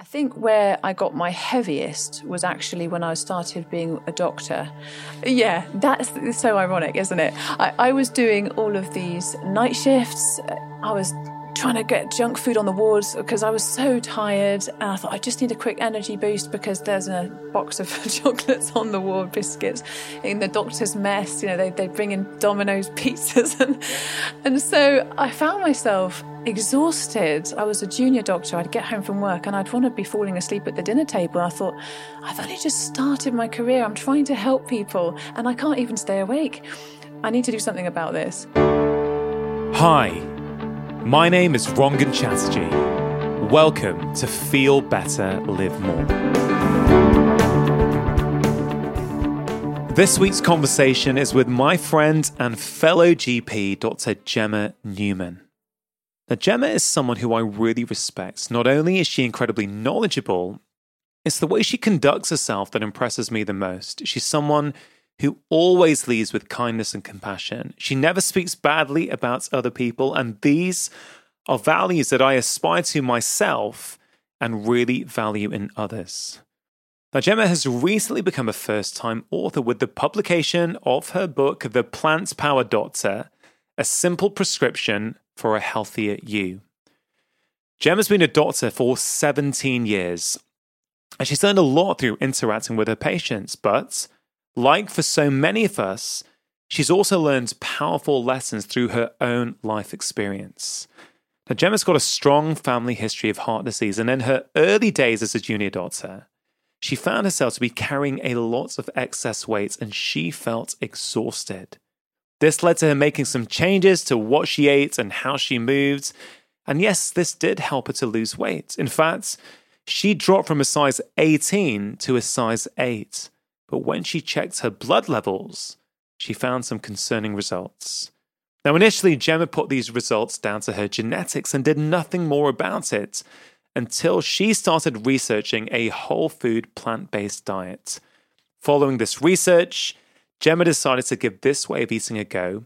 I think where I got my heaviest was actually when I started being a doctor. Yeah, that's so ironic, isn't it? I, I was doing all of these night shifts. I was trying to get junk food on the wards because I was so tired and I thought I just need a quick energy boost because there's a box of chocolates on the ward, biscuits in the doctor's mess. You know, they, they bring in Domino's pizzas. And, and so I found myself exhausted. I was a junior doctor. I'd get home from work and I'd want to be falling asleep at the dinner table. I thought, I've only just started my career. I'm trying to help people and I can't even stay awake. I need to do something about this. Hi. My name is Rangan Chatterjee. Welcome to Feel Better, Live More. This week's conversation is with my friend and fellow GP, Dr. Gemma Newman. Now, Gemma is someone who I really respect. Not only is she incredibly knowledgeable, it's the way she conducts herself that impresses me the most. She's someone who always leads with kindness and compassion. She never speaks badly about other people, and these are values that I aspire to myself and really value in others. Now, Gemma has recently become a first time author with the publication of her book, The Plant Power Doctor A Simple Prescription for a Healthier You. Gemma's been a doctor for 17 years, and she's learned a lot through interacting with her patients, but like for so many of us, she's also learned powerful lessons through her own life experience. Now, Gemma's got a strong family history of heart disease, and in her early days as a junior doctor, she found herself to be carrying a lot of excess weight and she felt exhausted. This led to her making some changes to what she ate and how she moved. And yes, this did help her to lose weight. In fact, she dropped from a size 18 to a size 8 but when she checked her blood levels, she found some concerning results. Now, initially, Gemma put these results down to her genetics and did nothing more about it until she started researching a whole food plant based diet. Following this research, Gemma decided to give this way of eating a go,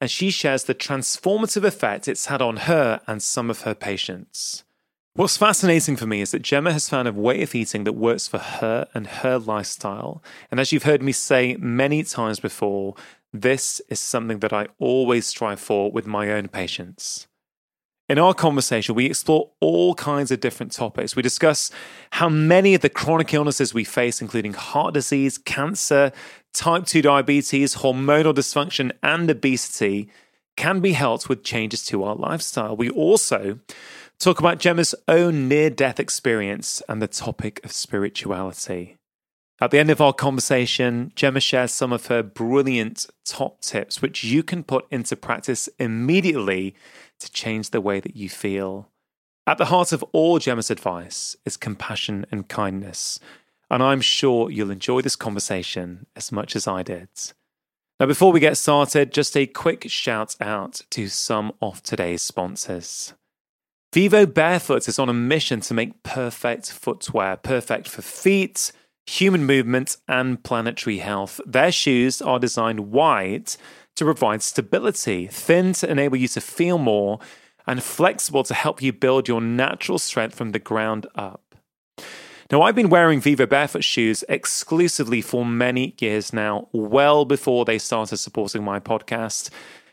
and she shares the transformative effect it's had on her and some of her patients. What's fascinating for me is that Gemma has found a way of eating that works for her and her lifestyle. And as you've heard me say many times before, this is something that I always strive for with my own patients. In our conversation, we explore all kinds of different topics. We discuss how many of the chronic illnesses we face, including heart disease, cancer, type 2 diabetes, hormonal dysfunction, and obesity, can be helped with changes to our lifestyle. We also talk about Gemma's own near death experience and the topic of spirituality. At the end of our conversation, Gemma shares some of her brilliant top tips, which you can put into practice immediately to change the way that you feel. At the heart of all Gemma's advice is compassion and kindness, and I'm sure you'll enjoy this conversation as much as I did. Now, before we get started, just a quick shout out to some of today's sponsors. Vivo Barefoot is on a mission to make perfect footwear, perfect for feet, human movement, and planetary health. Their shoes are designed wide to provide stability, thin to enable you to feel more, and flexible to help you build your natural strength from the ground up. Now, I've been wearing Vivo Barefoot shoes exclusively for many years now, well before they started supporting my podcast.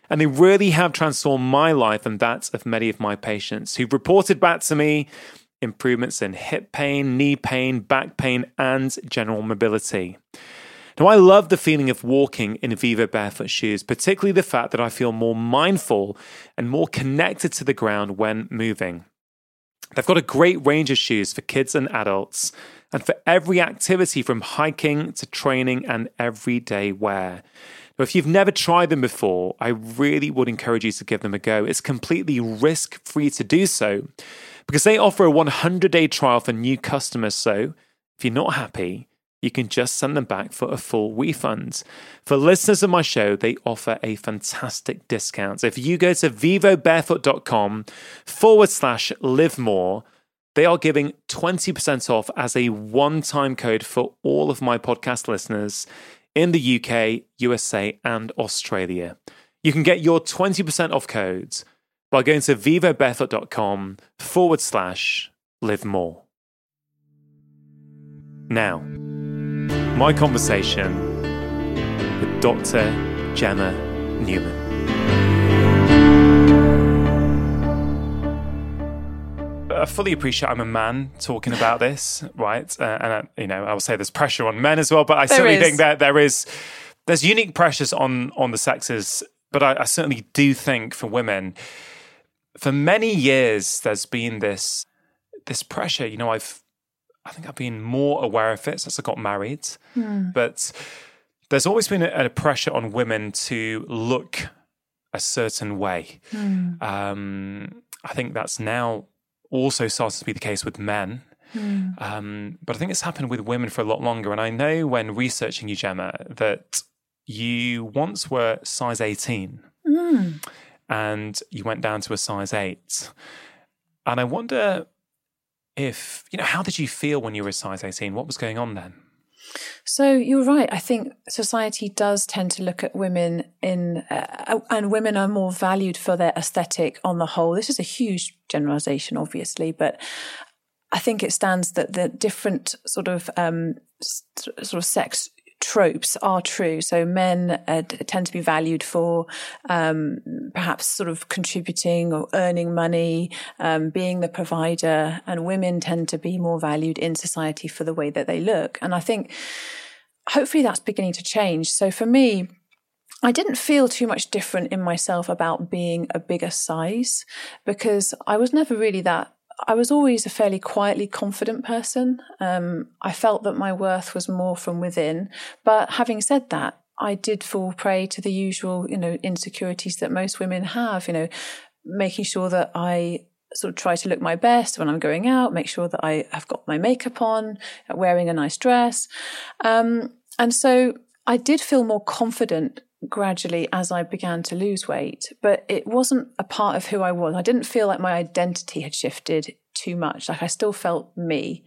And they really have transformed my life and that of many of my patients who've reported back to me improvements in hip pain, knee pain, back pain, and general mobility. Now, I love the feeling of walking in Vivo Barefoot shoes, particularly the fact that I feel more mindful and more connected to the ground when moving. They've got a great range of shoes for kids and adults, and for every activity from hiking to training and everyday wear. Now, if you've never tried them before, I really would encourage you to give them a go. It's completely risk free to do so because they offer a 100 day trial for new customers. So if you're not happy, you can just send them back for a full refund. For listeners of my show, they offer a fantastic discount. If you go to vivobarefoot.com forward slash live more, they are giving 20% off as a one time code for all of my podcast listeners in the UK, USA, and Australia. You can get your 20% off codes by going to vivobarefoot.com forward slash live more. Now, my conversation with Dr. Gemma Newman. I fully appreciate I'm a man talking about this, right? Uh, and uh, you know, I will say there's pressure on men as well, but I There certainly is. think that there is there's unique pressures on on the sexes, but I, I certainly do think for women, for many years, there's been this this pressure. You know, I've I think I've been more aware of it since I got married, but there's always been a, a pressure on women to look a certain way. Um, I think that's now also starting to be the case with men. Um, but I think it's happened with women for a lot longer. And I know when researching you, Gemma, that you once were size 18 and you went down to a size 8. And I wonder if, you know, how did you feel when you were a size 18? What was going on then? So you're right. I think society does tend to look at women in, uh, and women are more valued for their aesthetic on the whole. This is a huge generalization, obviously, but I think it stands that the different sort of um, sort of sex tropes are true. So men uh, tend to be valued for um, perhaps sort of contributing or earning money, um, being the provider, and women tend to be more valued in society for the way that they look. And I think hopefully that's beginning to change. So for me, I didn't feel too much different in myself about being a bigger size because I was never really that. I was always a fairly quietly confident person. Um, I felt that my worth was more from within. But having said that, I did fall prey to the usual, you know, insecurities that most women have, you know, making sure that I sort of try to look my best when I'm going out, make sure that I have got my makeup on, wearing a nice dress. Um, and so I did feel more confident gradually as I began to lose weight, but it wasn't a part of who I was. I didn't feel like my identity had shifted too much. Like I still felt me.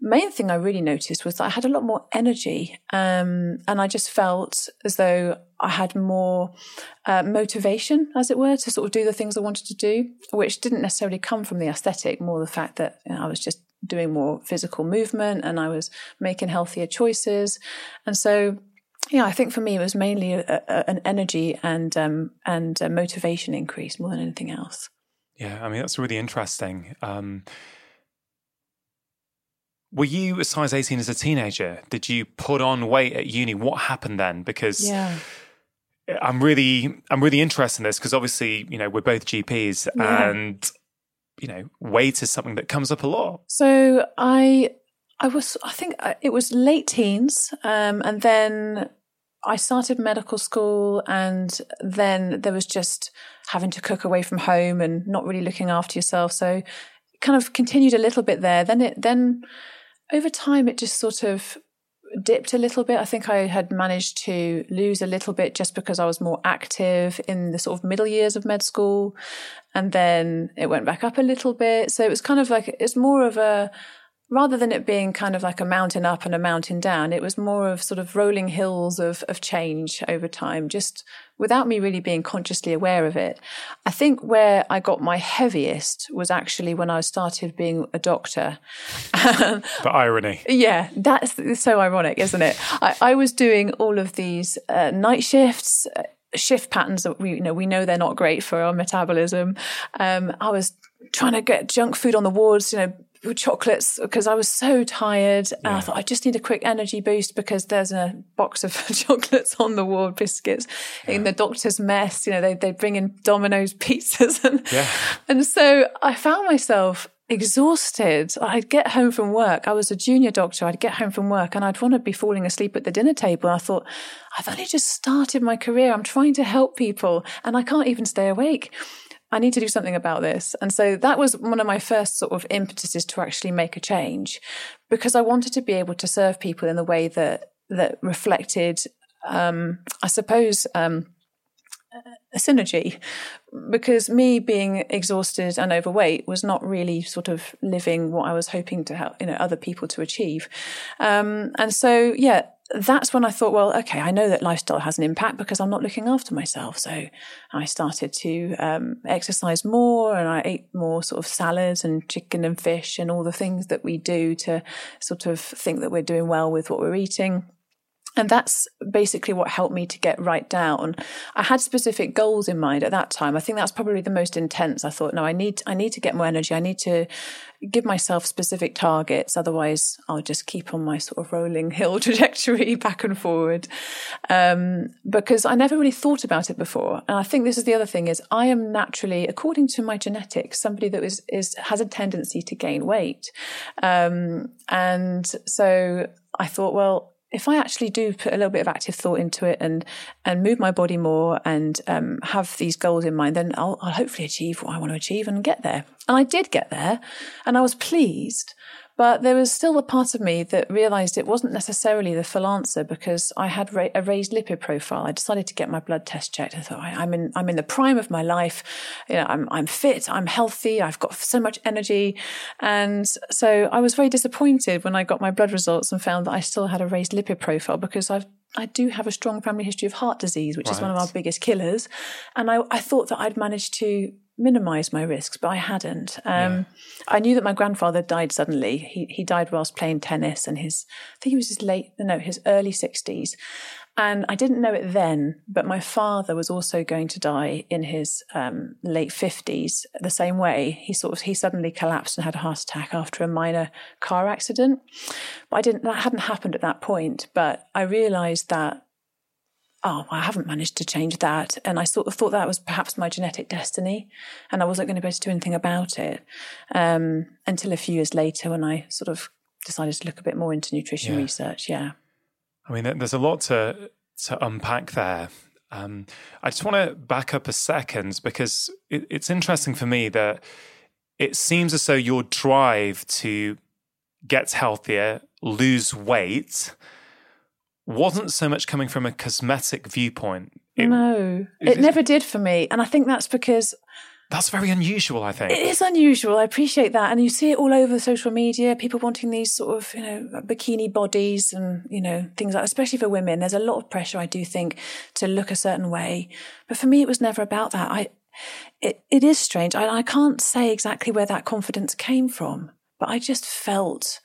Main thing I really noticed was that I had a lot more energy, um, and I just felt as though I had more uh, motivation, as it were, to sort of do the things I wanted to do, which didn't necessarily come from the aesthetic, more the fact that you know, I was just doing more physical movement and I was making healthier choices, and so yeah, I think for me it was mainly a, a, an energy and um, and motivation increase more than anything else. Yeah, I mean, that's really interesting. Um, were you a size 18 as a teenager? Did you put on weight at uni? What happened then? Because Yeah. I'm really, I'm really interested in this because obviously, you know, we're both GPs Yeah. and, you know, weight is something that comes up a lot. So I I was I think it was late teens, um, and then I started medical school, and then there was just having to cook away from home and not really looking after yourself. So kind of continued a little bit there. Then it then over time it just sort of dipped a little bit. I think I had managed to lose a little bit just because I was more active in the sort of middle years of med school. And then it went back up a little bit. So it was kind of like, it's more of a, rather than it being kind of like a mountain up and a mountain down, it was more of sort of rolling hills of, of change over time, just without me really being consciously aware of it. I think where I got my heaviest was actually when I started being a doctor. But irony. Yeah, that's so ironic, isn't it? I, I was doing all of these uh, night shifts, uh, shift patterns that we you know we know they're not great for our metabolism. Um, I was trying to get junk food on the wards, you know. Chocolates because I was so tired, and I thought I just need a quick energy boost because there's a box of chocolates on the ward, biscuits in the doctor's mess. You know, they they bring in Domino's pizzas, and Yeah. and so I found myself exhausted. I'd get home from work. I was a junior doctor. I'd get home from work and I'd want to be falling asleep at the dinner table. I thought, I've only just started my career. I'm trying to help people and I can't even stay awake. I need to do something about this. And so that was one of my first sort of impetuses to actually make a change because I wanted to be able to serve people in the way that, that reflected, um, I suppose, um, a synergy because me being exhausted and overweight was not really sort of living what I was hoping to help you know other people to achieve um, and so yeah that's when I thought, well, okay, I know that lifestyle has an impact because I'm not looking after myself. So I started to um, exercise more and I ate more sort of salads and chicken and fish and all the things that we do to sort of think that we're doing well with what we're eating. And that's basically what helped me to get right down. I had specific goals in mind at that time. I think that's probably the most intense. I thought, no, I need, I need to get more energy. I need to give myself specific targets. Otherwise I'll just keep on my sort of rolling hill trajectory back and forward. Um, because I never really thought about it before. And I think this is the other thing is I am naturally, according to my genetics, somebody that is, is, has a tendency to gain weight. Um, and so I thought, well, if I actually do put a little bit of active thought into it and and move my body more and um, have these goals in mind, then I'll, I'll hopefully achieve what I want to achieve and get there. And I did get there, and I was pleased. But there was still a part of me that realized it wasn't necessarily the full answer because I had ra- a raised lipid profile. I decided to get my blood test checked. I thought I'm in I'm in the prime of my life. You know, I'm I'm fit. I'm healthy. I've got so much energy, and so I was very disappointed when I got my blood results and found that I still had a raised lipid profile because I've I do have a strong family history of heart disease, which right. is one of our biggest killers. And I, I thought that I'd managed to minimize my risks, but I hadn't. Um, yeah. I knew that my grandfather died suddenly. He he died whilst playing tennis, and his I think he was his late no his early sixties, and I didn't know it then. But my father was also going to die in his um, late fifties the same way. He sort of he suddenly collapsed and had a heart attack after a minor car accident. But I didn't that hadn't happened at that point. But I realised that oh, I haven't managed to change that. And I sort of thought that was perhaps my genetic destiny and I wasn't going to be able to do anything about it um, until a few years later when I sort of decided to look a bit more into nutrition yeah. research. Yeah. I mean, there's a lot to, to unpack there. Um, I just want to back up a second because it, it's interesting for me that it seems as though your drive to get healthier, lose weight, wasn't so much coming from a cosmetic viewpoint. It, no, it, it never did for me. And I think that's because that's very unusual, I think. It is unusual. I appreciate that. And you see it all over social media, people wanting these sort of, you know, bikini bodies and, you know, things like especially for women. There's a lot of pressure, I do think, to look a certain way. But for me, it was never about that. I it, it is strange. I, I can't say exactly where that confidence came from, but I just felt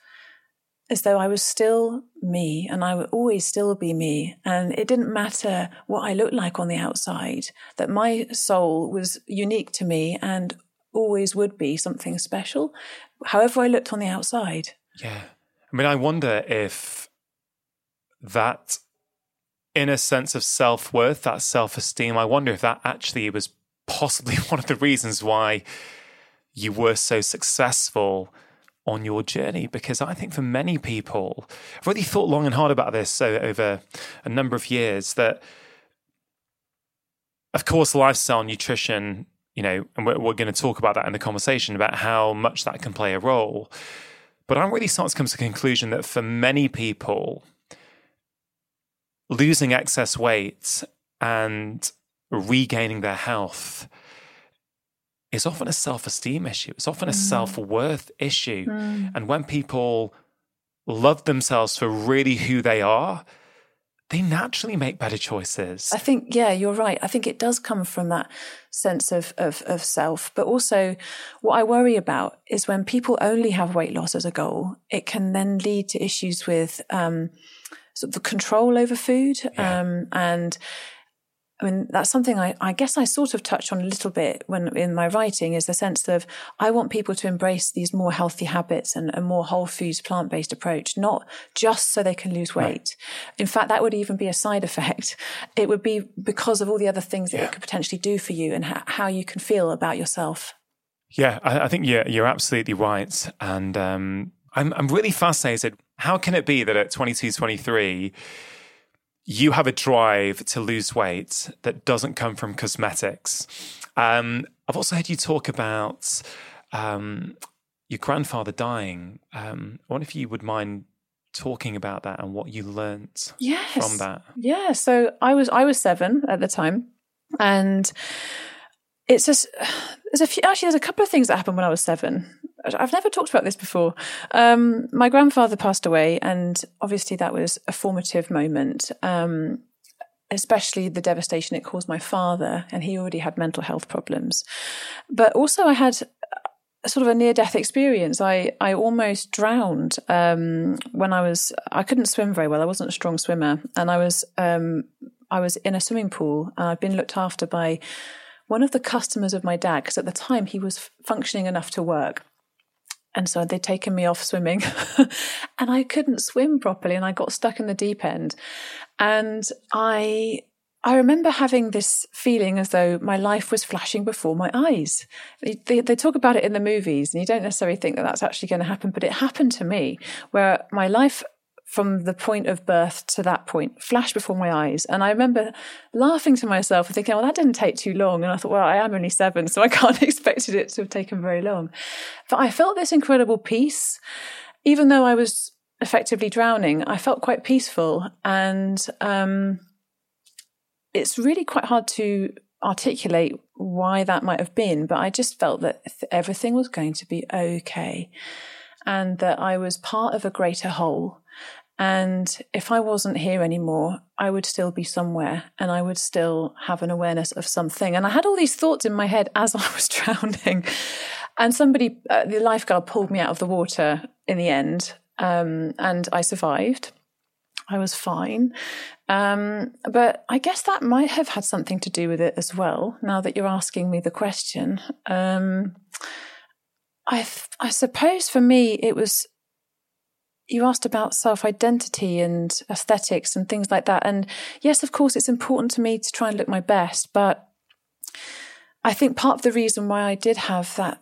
as though I was still me and I would always still be me. And it didn't matter what I looked like on the outside, that my soul was unique to me and always would be something special, however I looked on the outside. Yeah. I mean, I wonder if that inner sense of self worth, that self esteem, I wonder if that actually was possibly one of the reasons why you were so successful on your journey because I think for many people, I've really thought long and hard about this over a number of years that, of course, lifestyle, nutrition, you know, and we're, we're going to talk about that in the conversation about how much that can play a role. But I'm really starting to come to the conclusion that for many people, losing excess weight and regaining their health is often a self esteem issue. It's often a mm. self worth issue. Mm. And when people love themselves for really who they are, they naturally make better choices. I think, yeah, you're right. I think it does come from that sense of, of, of self. But also, what I worry about is when people only have weight loss as a goal, it can then lead to issues with um, sort of the control over food yeah. um, and I mean, that's something I, I, guess I sort of touch on a little bit when in my writing is the sense of I want people to embrace these more healthy habits and a more whole foods, plant based approach, not just so they can lose weight. Right. In fact, that would even be a side effect. It would be because of all the other things that yeah. it could potentially do for you and ha- how you can feel about yourself. Yeah, I, I think you're, you're absolutely right. And um, I'm, I'm really fascinated. How can it be that at 22, 23, you have a drive to lose weight that doesn't come from cosmetics. Um, I've also heard you talk about um, your grandfather dying. Um, I wonder if you would mind talking about that and what you learnt yes. from that. Yeah. So I was I was seven at the time, and it's just there's a few actually there's a couple of things that happened when I was seven. I've never talked about this before. Um, my grandfather passed away, and obviously that was a formative moment. Um, especially the devastation it caused my father, and he already had mental health problems. But also, I had sort of a near death experience. I, I almost drowned um, when I was, I couldn't swim very well. I wasn't a strong swimmer. And I was, um, I was in a swimming pool. I'd been looked after by one of the customers of my dad, because at the time he was functioning enough to work. And so they'd taken me off swimming and I couldn't swim properly and I got stuck in the deep end. And I I remember having this feeling as though my life was flashing before my eyes. They, they, talk about it in the movies, and you don't necessarily think that that's actually going to happen, but it happened to me where my life from the point of birth to that point flashed before my eyes. And I remember laughing to myself and thinking, well, that didn't take too long. And I thought, well, I am only seven, so I can't have expected it to have taken very long. But I felt this incredible peace, even though I was effectively drowning, I felt quite peaceful. And, um, it's really quite hard to articulate why that might have been, but I just felt that everything was going to be okay and that I was part of a greater whole. And if I wasn't here anymore, I would still be somewhere and I would still have an awareness of something. And I had all these thoughts in my head as I was drowning. And somebody, uh, the lifeguard pulled me out of the water in the end. Um, and I survived. I was fine. Um, but I guess that might have had something to do with it as well, now that you're asking me the question. Um, I, I suppose for me, it was, you asked about self identity and aesthetics and things like that. And yes, of course, it's important to me to try and look my best. But I think part of the reason why I did have that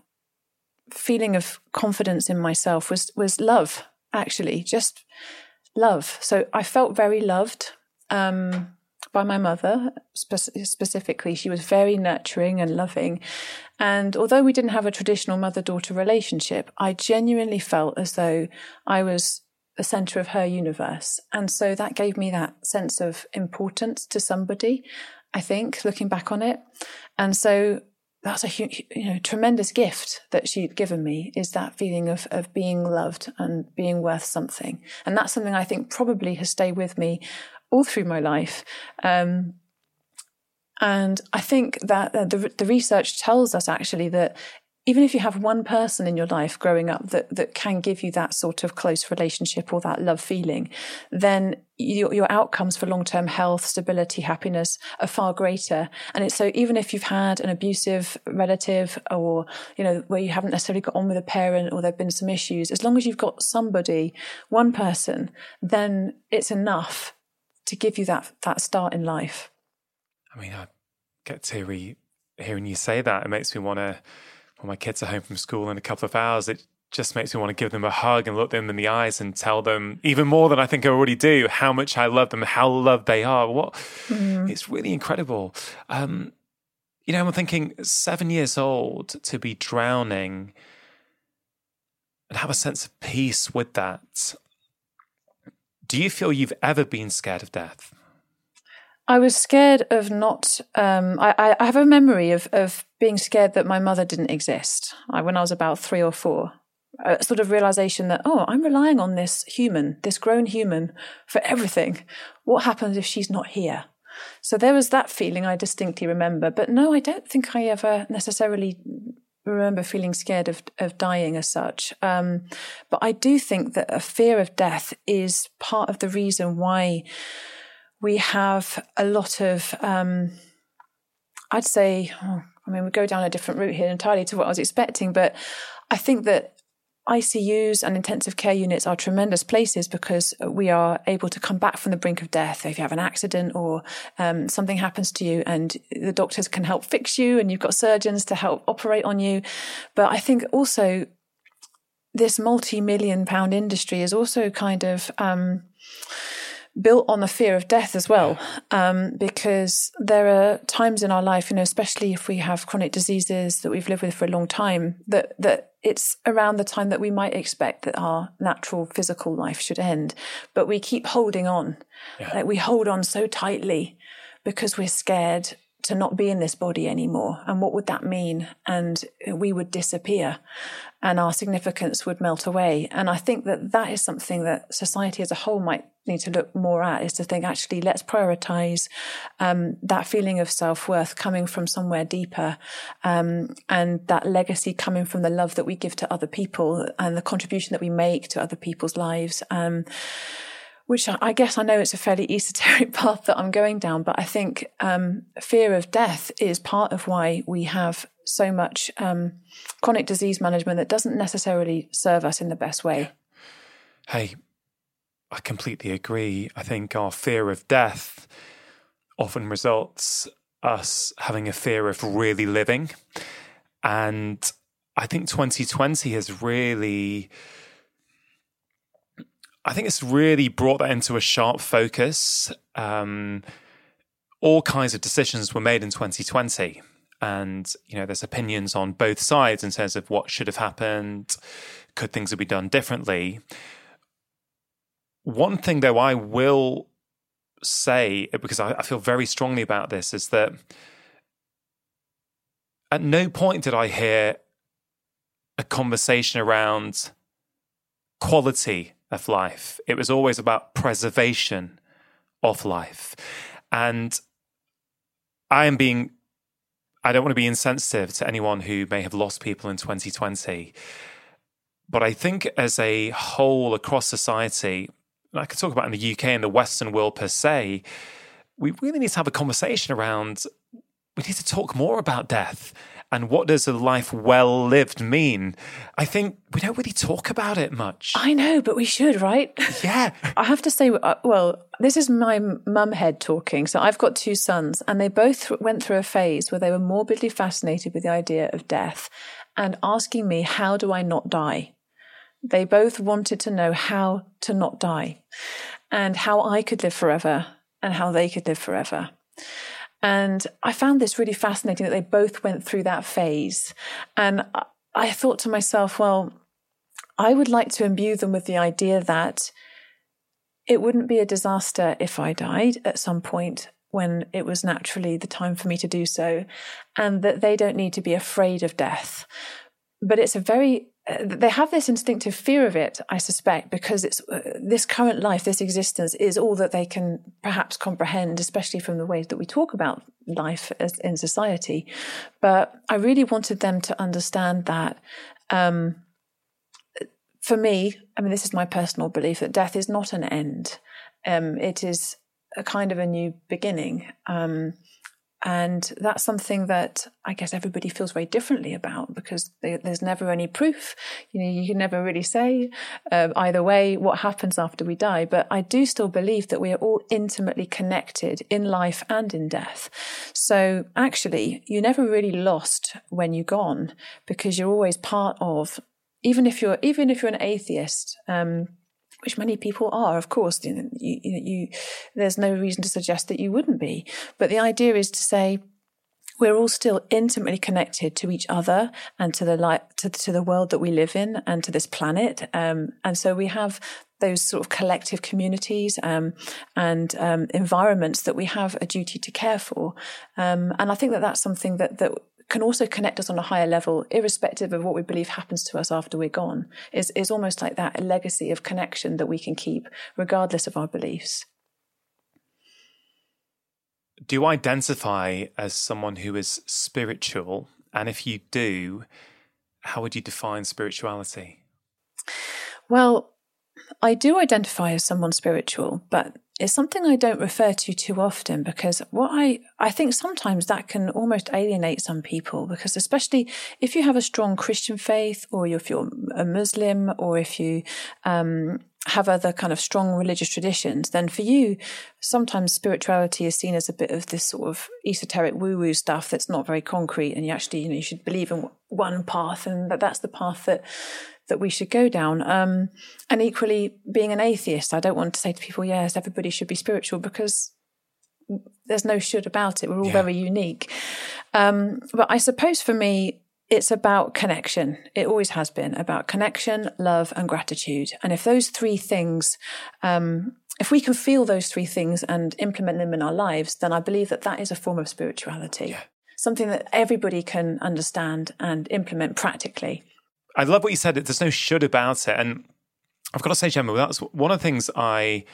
feeling of confidence in myself was, was love, actually, just love. So I felt very loved um, by my mother spe- specifically. She was very nurturing and loving. And although we didn't have a traditional mother daughter relationship, I genuinely felt as though I was the center of her universe. And so that gave me that sense of importance to somebody, I think, looking back on it. And so that's a you know tremendous gift that she'd given me is that feeling of of being loved and being worth something and that's something i think probably has stayed with me all through my life um, and I think that uh, the, the research tells us actually that even if you have one person in your life growing up that, that can give you that sort of close relationship or that love feeling, then your, your outcomes for long term health, stability, happiness are far greater. And it's so even if you've had an abusive relative or, you know, where you haven't necessarily got on with a parent or there have been some issues, as long as you've got somebody, one person, then it's enough to give you that, that start in life. I mean, I get teary hearing you say that. It makes me want to when my kids are home from school in a couple of hours, it just makes me want to give them a hug and look them in the eyes and tell them even more than I think I already do how much I love them, how loved they are. What mm. it's really incredible. Um, you know, I'm thinking seven years old to be drowning and have a sense of peace with that. Do you feel you've ever been scared of death? I was scared of not. Um, I, I, have a memory of, of being scared that my mother didn't exist I, when I was about three or four. A sort of realization that, oh, I'm relying on this human, this grown human, for everything. What happens if she's not here? So there was that feeling I distinctly remember. But no, I don't think I ever necessarily remember feeling scared of, of dying as such. Um, but I do think that a fear of death is part of the reason why we have a lot of, um, I'd say, oh, I mean, we go down a different route here entirely to what I was expecting, but I think that ICUs and intensive care units are tremendous places because we are able to come back from the brink of death. If you have an accident or um, something happens to you, and the doctors can help fix you, and you've got surgeons to help operate on you. But I think also this multi million pound industry is also kind of. Um, built on the fear of death as well, um, because there are times in our life, you know, especially if we have chronic diseases that we've lived with for a long time, that that it's around the time that we might expect that our natural physical life should end, but we keep holding on, yeah. like we hold on so tightly because we're scared to not be in this body anymore. And what would that mean? And we would disappear and our significance would melt away. And I think that that is something that society as a whole might need to look more at is to think actually, let's prioritize um, that feeling of self worth coming from somewhere deeper um, and that legacy coming from the love that we give to other people and the contribution that we make to other people's lives. Um, which I guess I know it's a fairly esoteric path that I'm going down, but I think um, fear of death is part of why we have so much um, chronic disease management that doesn't necessarily serve us in the best way. Hey, I completely agree. I think our fear of death often results us having a fear of really living. And I think 2020 has really I think it's really brought that into a sharp focus. Um, all kinds of decisions were made in 2020. And, you know, there's opinions on both sides in terms of what should have happened. Could things have been done differently? One thing, though, I will say, because I, I feel very strongly about this, is that at no point did I hear a conversation around quality of life. It was always about preservation of life. And I am being, I don't want to be insensitive to anyone who may have lost people in 2020. But I think as a whole across society, and I could talk about in the UK and the Western world per se, we really need to have a conversation around, we need to talk more about death and what does a life well lived mean? I think we don't really talk about it much. I know, but we should, right? Yeah. I have to say, uh, well, this is my mum head talking. So I've got two sons, and they both went through a phase where they were morbidly fascinated with the idea of death and asking me, how do I not die? They both wanted to know how to not die and how I could live forever and how they could live forever. And I found this really fascinating that they both went through that phase. And I thought to myself, well, I would like to imbue them with the idea that it wouldn't be a disaster if I died at some point when it was naturally the time for me to do so, and that they don't need to be afraid of death. But it's a very they have this instinctive fear of it, I suspect, because it's uh, this current life, this existence is all that they can perhaps comprehend, especially from the ways that we talk about life as, in society. But I really wanted them to understand that. Um, for me, I mean, this is my personal belief that death is not an end. Um, it is a kind of a new beginning. Um, and that's something that I guess everybody feels very differently about because there's never any proof. You know, you can never really say uh, either way what happens after we die. But I do still believe that we are all intimately connected in life and in death. So actually, you're never really lost when you're gone because you're always part of. Even if you're even if you're an atheist, um, which many people are, of course. You, you, you, there's no reason to suggest that you wouldn't be. But the idea is to say, we're all still intimately connected to each other and to the light, to, to the world that we live in and to this planet. Um, and so we have those sort of collective communities um, and um, environments that we have a duty to care for. Um, and I think that that's something that that can also connect us on a higher level, irrespective of what we believe happens to us after we're gone, is, is almost like that, a legacy of connection that we can keep regardless of our beliefs. Do you identify as someone who is spiritual? And if you do, how would you define spirituality? Well, I do identify as someone spiritual, but it's something I don't refer to too often because what I, I think sometimes that can almost alienate some people because especially if you have a strong Christian faith or if you're a Muslim or if you, um, have other kind of strong religious traditions, then for you, sometimes spirituality is seen as a bit of this sort of esoteric woo-woo stuff that's not very concrete, and you actually, you know, you should believe in one path, and that that's the path that that we should go down. Um, and equally, being an atheist, I don't want to say to people, yes, everybody should be spiritual because there's no should about it. We're all yeah. very unique. Um, but I suppose for me, it's about connection. It always has been about connection, love, and gratitude. And if those three things, um, if we can feel those three things and implement them in our lives, then I believe that that is a form of spirituality. Yeah. Something that everybody can understand and implement practically. I love what you said. There's no should about it. And I've got to say, Gemma, that's one of the things I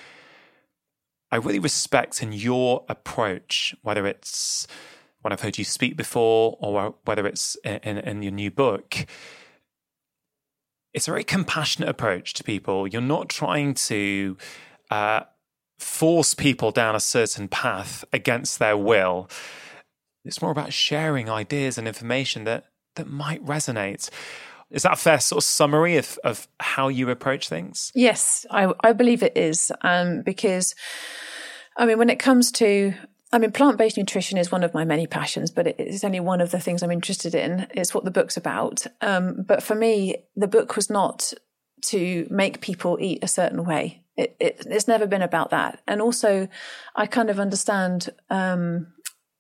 I really respect in your approach, whether it's when I've heard you speak before or whether it's in, in your new book. It's a very compassionate approach to people. You're not trying to uh, force people down a certain path against their will. It's more about sharing ideas and information that that might resonate. Is that a fair sort of summary of, of how you approach things? Yes, I, I believe it is. Um, because, I mean, when it comes to, I mean, plant based nutrition is one of my many passions, but it's only one of the things I'm interested in. It's what the book's about. Um, but for me, the book was not to make people eat a certain way. It, it, it's never been about that. And also, I kind of understand um,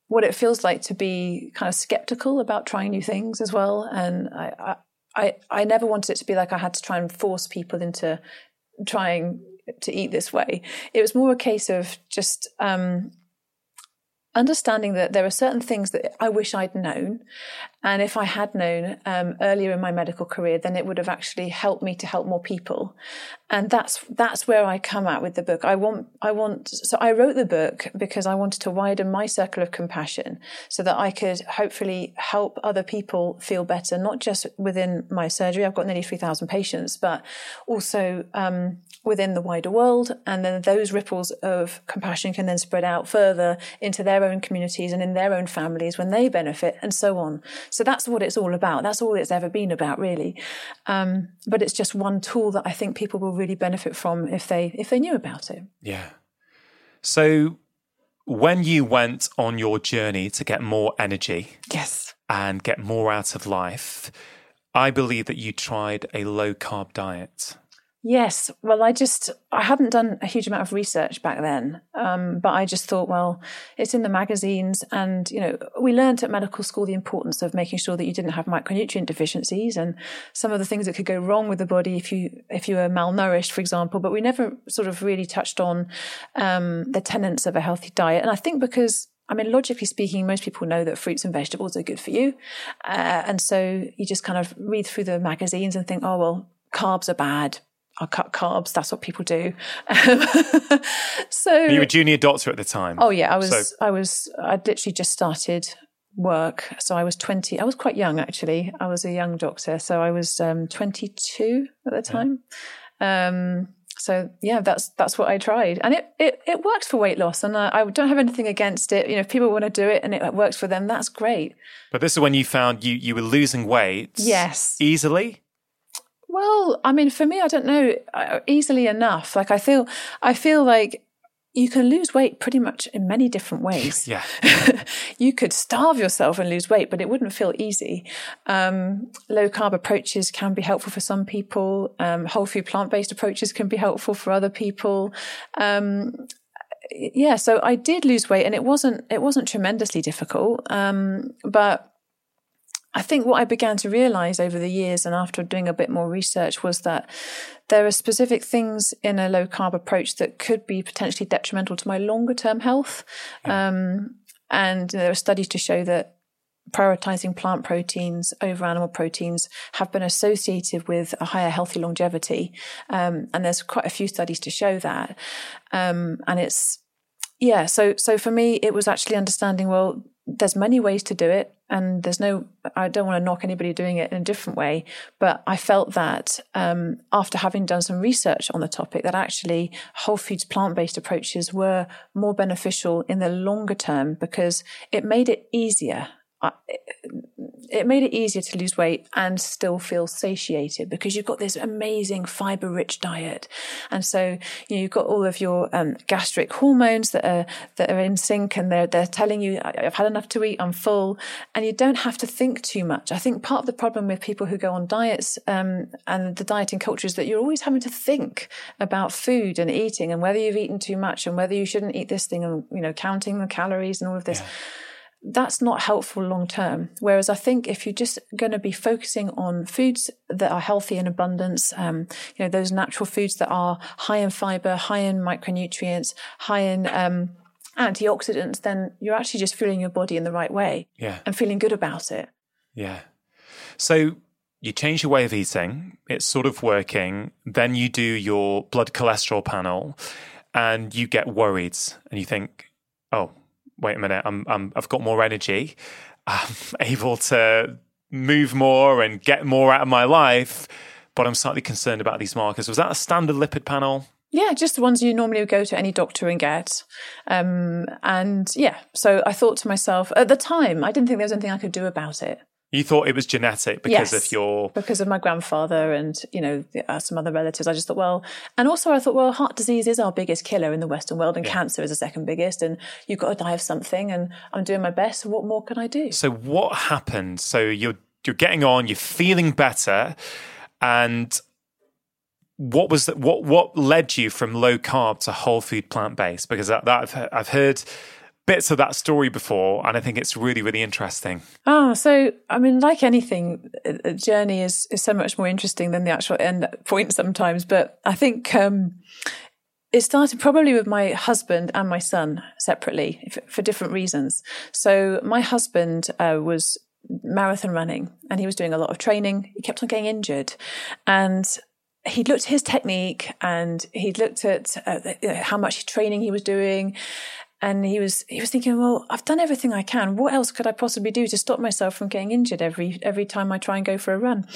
what it feels like to be kind of skeptical about trying new things as well. And I, I, I never wanted it to be like I had to try and force people into trying to eat this way. It was more a case of just um, understanding that there are certain things that I wish I'd known. And if I had known um, earlier in my medical career, then it would have actually helped me to help more people. And that's that's where I come at with the book. I want I want so I wrote the book because I wanted to widen my circle of compassion so that I could hopefully help other people feel better, not just within my surgery. I've got nearly three thousand patients, but also um, within the wider world. And then those ripples of compassion can then spread out further into their own communities and in their own families when they benefit and so on. So that's what it's all about. That's all it's ever been about, really. Um, but it's just one tool that I think people will really benefit from if they if they knew about it. Yeah. So when you went on your journey to get more energy, yes, and get more out of life, I believe that you tried a low carb diet. Yes. Well, I just, I hadn't done a huge amount of research back then. Um, but I just thought, well, it's in the magazines. And, you know, we learned at medical school the importance of making sure that you didn't have micronutrient deficiencies and some of the things that could go wrong with the body if you, if you were malnourished, for example. But we never sort of really touched on, um, the tenets of a healthy diet. And I think because I mean, logically speaking, most people know that fruits and vegetables are good for you. Uh, and so you just kind of read through the magazines and think, oh, well, carbs are bad. I'll cut carbs. That's what people do. so you were a junior doctor at the time. Oh yeah, I was. So. I was. I literally just started work. So I was twenty. I was quite young actually. I was a young doctor. So I was um, twenty-two at the time. Yeah. Um, so yeah, that's that's what I tried, and it it, it works for weight loss, and I, I, don't have anything against it. You know, if people want to do it and it works for them, that's great. But this is when you found you you were losing weight. Yes, easily. Well, I mean, for me, I don't know uh, easily enough. Like I feel, I feel like you can lose weight pretty much in many different ways. Yeah. you could starve yourself and lose weight, but it wouldn't feel easy. Um, low carb approaches can be helpful for some people. Um, whole food plant based approaches can be helpful for other people. Um, yeah, so I did lose weight and it wasn't, it wasn't tremendously difficult. Um, but I think what I began to realize over the years and after doing a bit more research was that there are specific things in a low carb approach that could be potentially detrimental to my longer term health. Um, and there are studies to show that prioritizing plant proteins over animal proteins have been associated with a higher healthy longevity. Um, and there's quite a few studies to show that. Um, and it's, yeah, so, so for me, it was actually understanding, well, there's many ways to do it and there's no i don't want to knock anybody doing it in a different way but i felt that um, after having done some research on the topic that actually whole foods plant-based approaches were more beneficial in the longer term because it made it easier it made it easier to lose weight and still feel satiated because you've got this amazing fiber rich diet. And so, you know, you've got all of your um, gastric hormones that are, that are in sync and they're, they're telling you, I've had enough to eat, I'm full. And you don't have to think too much. I think part of the problem with people who go on diets um, and the dieting culture is that you're always having to think about food and eating and whether you've eaten too much and whether you shouldn't eat this thing and, you know, counting the calories and all of this. Yeah that's not helpful long term. Whereas I think if you're just going to be focusing on foods that are healthy in abundance, um, you know, those natural foods that are high in fiber, high in micronutrients, high in um, antioxidants, then you're actually just fueling your body in the right way Yeah. and feeling good about it. Yeah. So you change your way of eating, it's sort of working. Then you do your blood cholesterol panel and you get worried and you think, oh, wait a minute, I'm, I'm, I've got more energy. I'm able to move more and get more out of my life, but I'm slightly concerned about these markers. Was that a standard lipid panel? Yeah, just the ones you normally would go to any doctor and get. Um, and yeah, so I thought to myself at the time, I didn't think there was anything I could do about it. You thought it was genetic because Yes. of your. because of my grandfather and you know the- uh, some other relatives. I just thought, well, and also I thought, well, heart disease is our biggest killer in the Western world, and cancer is the second biggest, and you've got to die of something, and I'm doing my best. So what more can I do? So what happened? So you're you're getting on, you're feeling better, and what was that? What what led you from low carb to whole food plant based? Because that, that I've I've heard bits of that story before, and I think it's really really interesting. Ah, so I mean, like anything, a journey is is so much more interesting than the actual end point sometimes. But I think um, it started probably with my husband and my son separately for different reasons. So my husband uh, was marathon running, and he was doing a lot of training. He kept on getting injured, and he looked at his technique and he looked at uh, how much training he was doing and he was he was thinking well i've done everything i can. What else could i possibly do to stop myself from getting injured every every time i try and go for a run?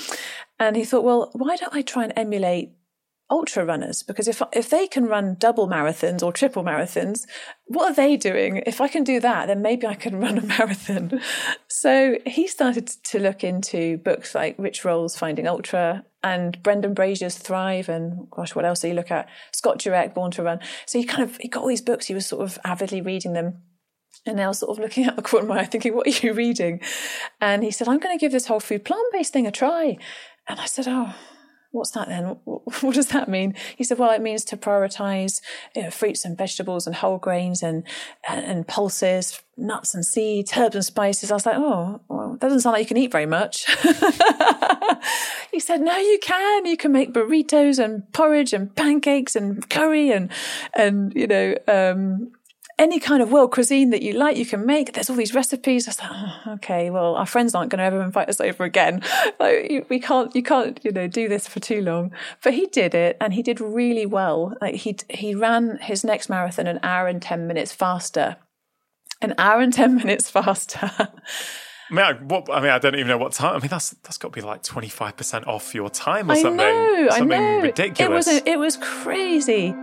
And he thought well why don't i try and emulate ultra runners because if if they can run double marathons or triple marathons what are they doing? If i can do that then maybe i can run a marathon. So he started to look into books like Rich Roll's finding ultra and brendan brazier's thrive and gosh what else did he look at? Scott jurek born to run. So he kind of he got all these books he was sort of avidly reading them. And now sort of looking at the corner of my eye thinking, what are you reading? And he said, I'm going to give this whole food plant-based thing a try. And I said, oh, what's that then? What does that mean? He said, well, it means to prioritize you know, fruits and vegetables and whole grains and, and, and pulses, nuts and seeds, herbs and spices. I was like, oh, well, that doesn't sound like you can eat very much. he said, no, you can. You can make burritos and porridge and pancakes and curry and, and, you know, um, any kind of world cuisine that you like, you can make. There's all these recipes. I was like, oh, okay, well, our friends aren't going to ever invite us over again. Like, you- we can't, you can't, you know, do this for too long. But he did it, and he did really well. Like he he ran his next marathon an hour and ten minutes faster, an hour and ten minutes faster. I mean, I, what, I mean, I don't even know what time. I mean, that's that's got to be like twenty five percent off your time or I something. know, I know. ridiculous. It was a, it was crazy.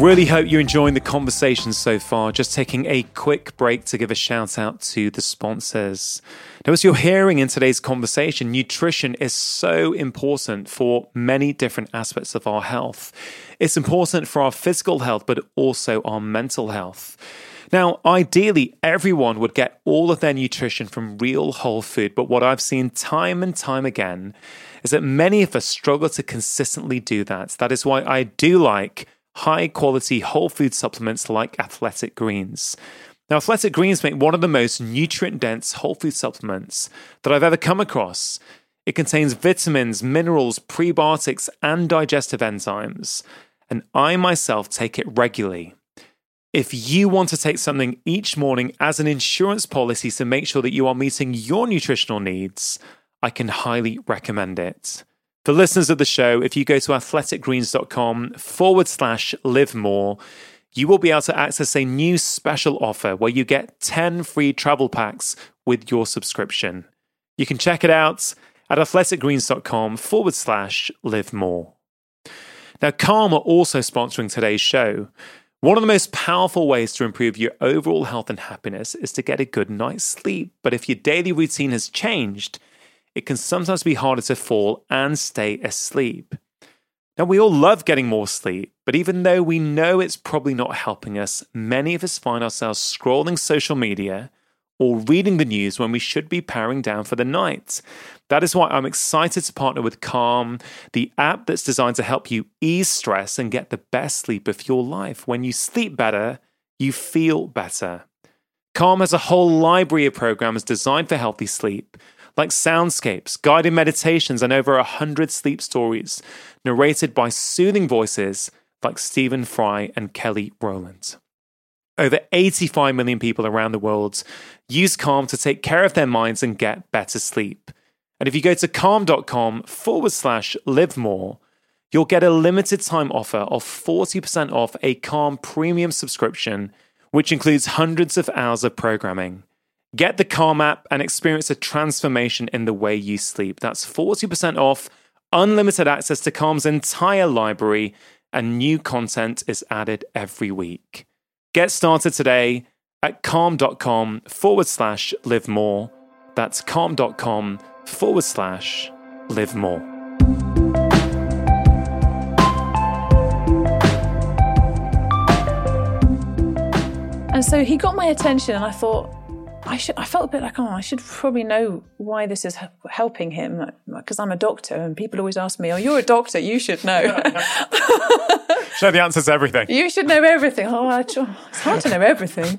Really hope you're enjoying the conversation so far. Just taking a quick break to give a shout out to the sponsors. Now, as you're hearing in today's conversation, nutrition is so important for many different aspects of our health. It's important for our physical health, but also our mental health. Now, ideally, everyone would get all of their nutrition from real whole food, but what I've seen time and time again is that many of us struggle to consistently do that. That is why I do like high quality whole food supplements like Athletic Greens. Now, Athletic Greens make one of the most nutrient dense whole food supplements that I've ever come across. It contains vitamins, minerals, prebiotics, and digestive enzymes. And I myself take it regularly. If you want to take something each morning as an insurance policy to make sure that you are meeting your nutritional needs, I can highly recommend it. For listeners of the show, if you go to athleticgreens.com forward slash live more, you will be able to access a new special offer where you get 10 free travel packs with your subscription. You can check it out at athleticgreens.com forward slash live more. Now, Calm are also sponsoring today's show. One of the most powerful ways to improve your overall health and happiness is to get a good night's sleep. But if your daily routine has changed, it can sometimes be harder to fall and stay asleep. Now, we all love getting more sleep, but even though we know it's probably not helping us, many of us find ourselves scrolling social media or reading the news when we should be powering down for the night. That is why I'm excited to partner with Calm, the app that's designed to help you ease stress and get the best sleep of your life. When you sleep better, you feel better. Calm has a whole library of programs designed for healthy sleep, like soundscapes, guided meditations, and over a 100 sleep stories narrated by soothing voices like Stephen Fry and Kelly Rowland. Over 85 million people around the world use Calm to take care of their minds and get better sleep. And if you go to calm.com forward slash live more, you'll get a limited time offer of 40% off a Calm premium subscription, which includes hundreds of hours of programming. Get the Calm app and experience a transformation in the way you sleep. That's 40% off, unlimited access to Calm's entire library, and new content is added every week. Get started today at calm.com forward slash live more. That's calm.com forward slash live more. And so he got my attention, and I thought, I should. I felt a bit like, oh, I should probably know why this is helping him because I'm a doctor, and people always ask me, "Oh, you're a doctor. You should know." Show the answers to everything. You should know everything. Oh, it's hard to know everything,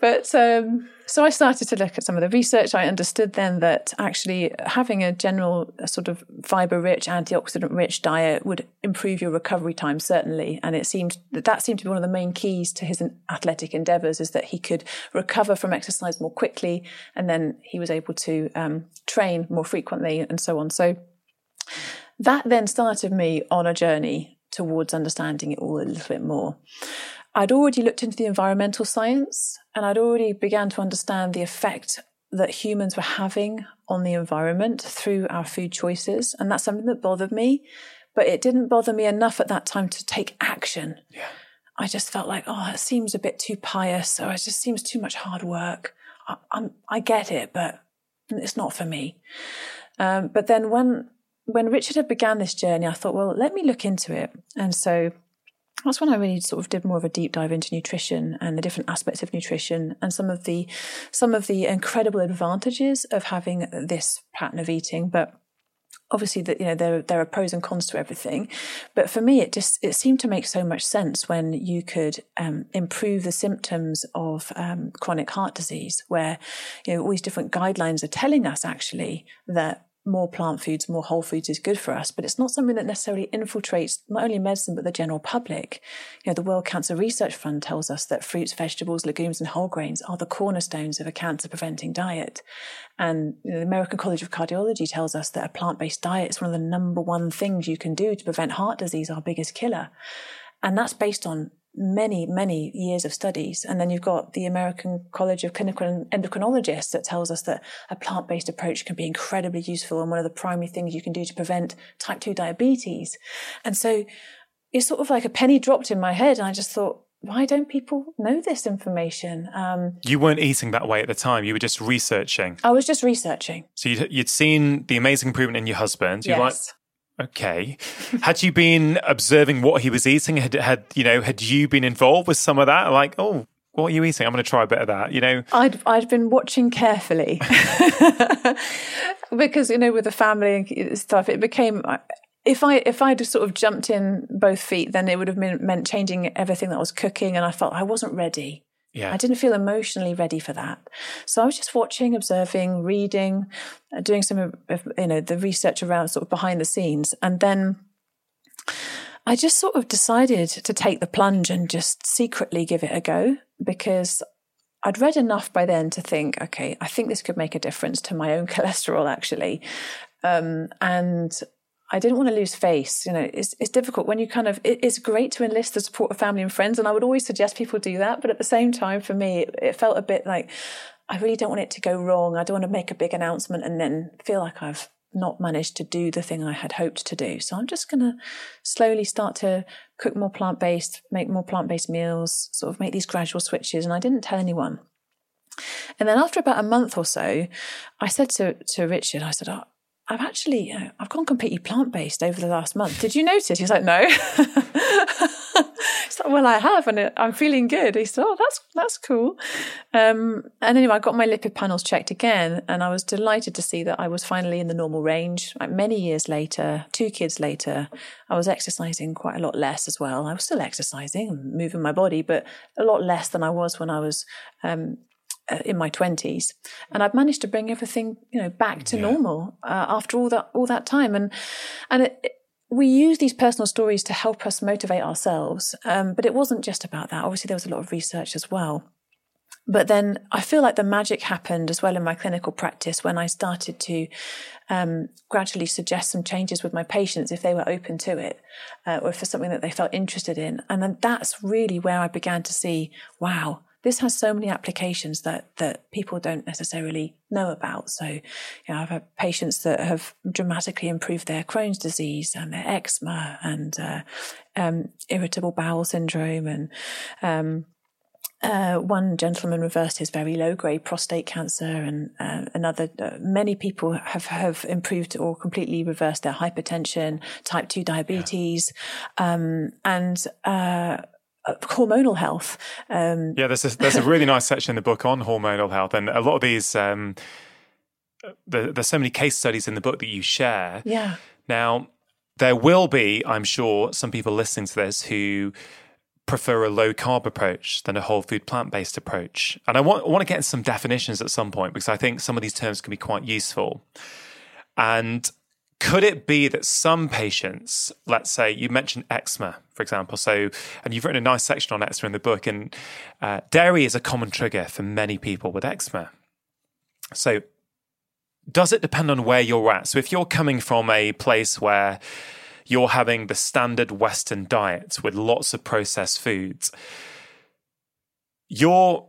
but um, so I started to look at some of the research. I understood then that actually having a general sort of fiber-rich, antioxidant-rich diet would improve your recovery time certainly, and it seemed that that seemed to be one of the main keys to his athletic endeavors is that he could recover from exercise more quickly, and then he was able to um, train more frequently and so on. So that then started me on a journey towards understanding it all a little bit more. I'd already looked into the environmental science and I'd already began to understand the effect that humans were having on the environment through our food choices. And that's something that bothered me, but it didn't bother me enough at that time to take action. Yeah. I just felt like, oh, it seems a bit too pious, or it just seems too much hard work. I, I'm, I get it, but it's not for me. Um, but then when when Richard had began this journey, I thought, well, let me look into it. And so that's when I really sort of did more of a deep dive into nutrition and the different aspects of nutrition and some of the some of the incredible advantages of having this pattern of eating. But obviously that you know there there are pros and cons to everything but for me it just it seemed to make so much sense when you could um, improve the symptoms of um, chronic heart disease where you know all these different guidelines are telling us actually that more plant foods, more whole foods is good for us, but it's not something that necessarily infiltrates not only medicine but the general public. You know, the World Cancer Research Fund tells us that fruits, vegetables, legumes, and whole grains are the cornerstones of a cancer preventing diet. And you know, the American College of Cardiology tells us that a plant based diet is one of the number one things you can do to prevent heart disease, our biggest killer. And that's based on many, many years of studies. And then you've got the American College of Clinical Endocrinologists that tells us that a plant based approach can be incredibly useful and one of the primary things you can do to prevent type 2 diabetes. And so it's sort of like a penny dropped in my head. And I just thought, why don't people know this information? Um, you weren't eating that way at the time. You were just researching. I was just researching. So you'd, you'd seen the amazing improvement in your husband. You're yes. Okay. had you been observing what he was eating? Had had you know? Had you been involved with some of that? Like, oh, what are you eating? I'm going to try a bit of that. You know, I'd I'd been watching carefully because you know with the family and stuff, it became. If I if I'd just sort of jumped in both feet, then it would have been, meant changing everything that I was cooking, and I felt I wasn't ready. Yeah. I didn't feel emotionally ready for that. So I was just watching, observing, reading, uh, doing some of, you know, the research around sort of behind the scenes. And then I just sort of decided to take the plunge and just secretly give it a go because I'd read enough by then to think, okay, I think this could make a difference to my own cholesterol actually. Um, and I didn't want to lose face. You know, it's, it's difficult when you kind of, it, it's great to enlist the support of family and friends. And I would always suggest people do that. But at the same time, for me, it, it felt a bit like, I really don't want it to go wrong. I don't want to make a big announcement and then feel like I've not managed to do the thing I had hoped to do. So I'm just going to slowly start to cook more plant based, make more plant based meals, sort of make these gradual switches. And I didn't tell anyone. And then after about a month or so, I said to, to Richard, I said, oh, I've actually, know, I've gone completely plant based over the last month. Did you notice? He's like, no. like, well, I have, and I'm feeling good. He said, oh, that's that's cool. Um, and anyway, I got my lipid panels checked again, and I was delighted to see that I was finally in the normal range. Like many years later, two kids later, I was exercising quite a lot less as well. I was still exercising moving my body, but a lot less than I was when I was um, uh, in my 20s and I've managed to bring everything you know back to yeah. normal uh, after all that all that time and and it, it, we use these personal stories to help us motivate ourselves um, but it wasn't just about that obviously there was a lot of research as well but then I feel like the magic happened as well in my clinical practice when I started to um, gradually suggest some changes with my patients if they were open to it uh, or for something that they felt interested in. And then that's really where I began to see, wow, this has so many applications that that people don't necessarily know about. So, you know, I've had patients that have dramatically improved their Crohn's disease and their eczema and uh, um, irritable bowel syndrome and um, uh, one gentleman reversed his very low grade prostate cancer, and uh, another, uh, many people have, have improved or completely reversed their hypertension, type 2 diabetes, yeah. um, and uh, uh, hormonal health. Um, yeah, there's a, there's a really nice section in the book on hormonal health, and a lot of these. Um, the, there's so many case studies in the book that you share. Yeah. Now, there will be, I'm sure, some people listening to this who prefer a low carb approach than a whole food plant based approach. And I want, I want to get some definitions at some point because I think some of these terms can be quite useful. And could it be that some patients, let's say you mentioned eczema, for example, so, and you've written a nice section on eczema in the book, and uh, dairy is a common trigger for many people with eczema. So, does it depend on where you're at? So, if you're coming from a place where you're having the standard Western diet with lots of processed foods, you're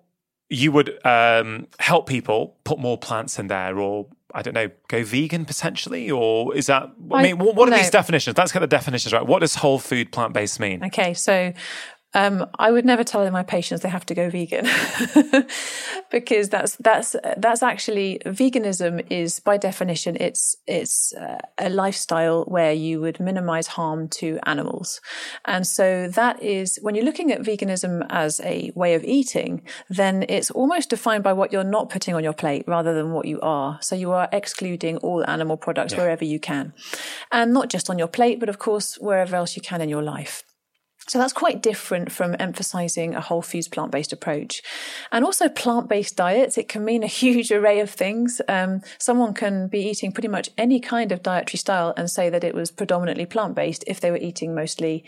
you would um, help people put more plants in there or I don't know, go vegan potentially, or is that? I, I mean, what, what are no. these definitions? Let's get the definitions right. What does whole food plant based mean? Okay, so um, I would never tell my patients they have to go vegan because that's that's that's actually veganism is by definition it's it's uh, a lifestyle where you would minimize harm to animals, and so that is when you're looking at veganism as a way of eating, then it's almost defined by what you're not putting on your plate rather than what you are. So you are excluding all animal products yeah. wherever you can, and not just on your plate, but of course wherever else you can in your life. So that's quite different from emphasizing a whole foods plant based approach. And also plant based diets, it can mean a huge array of things. Um, someone can be eating pretty much any kind of dietary style and say that it was predominantly plant based if they were eating mostly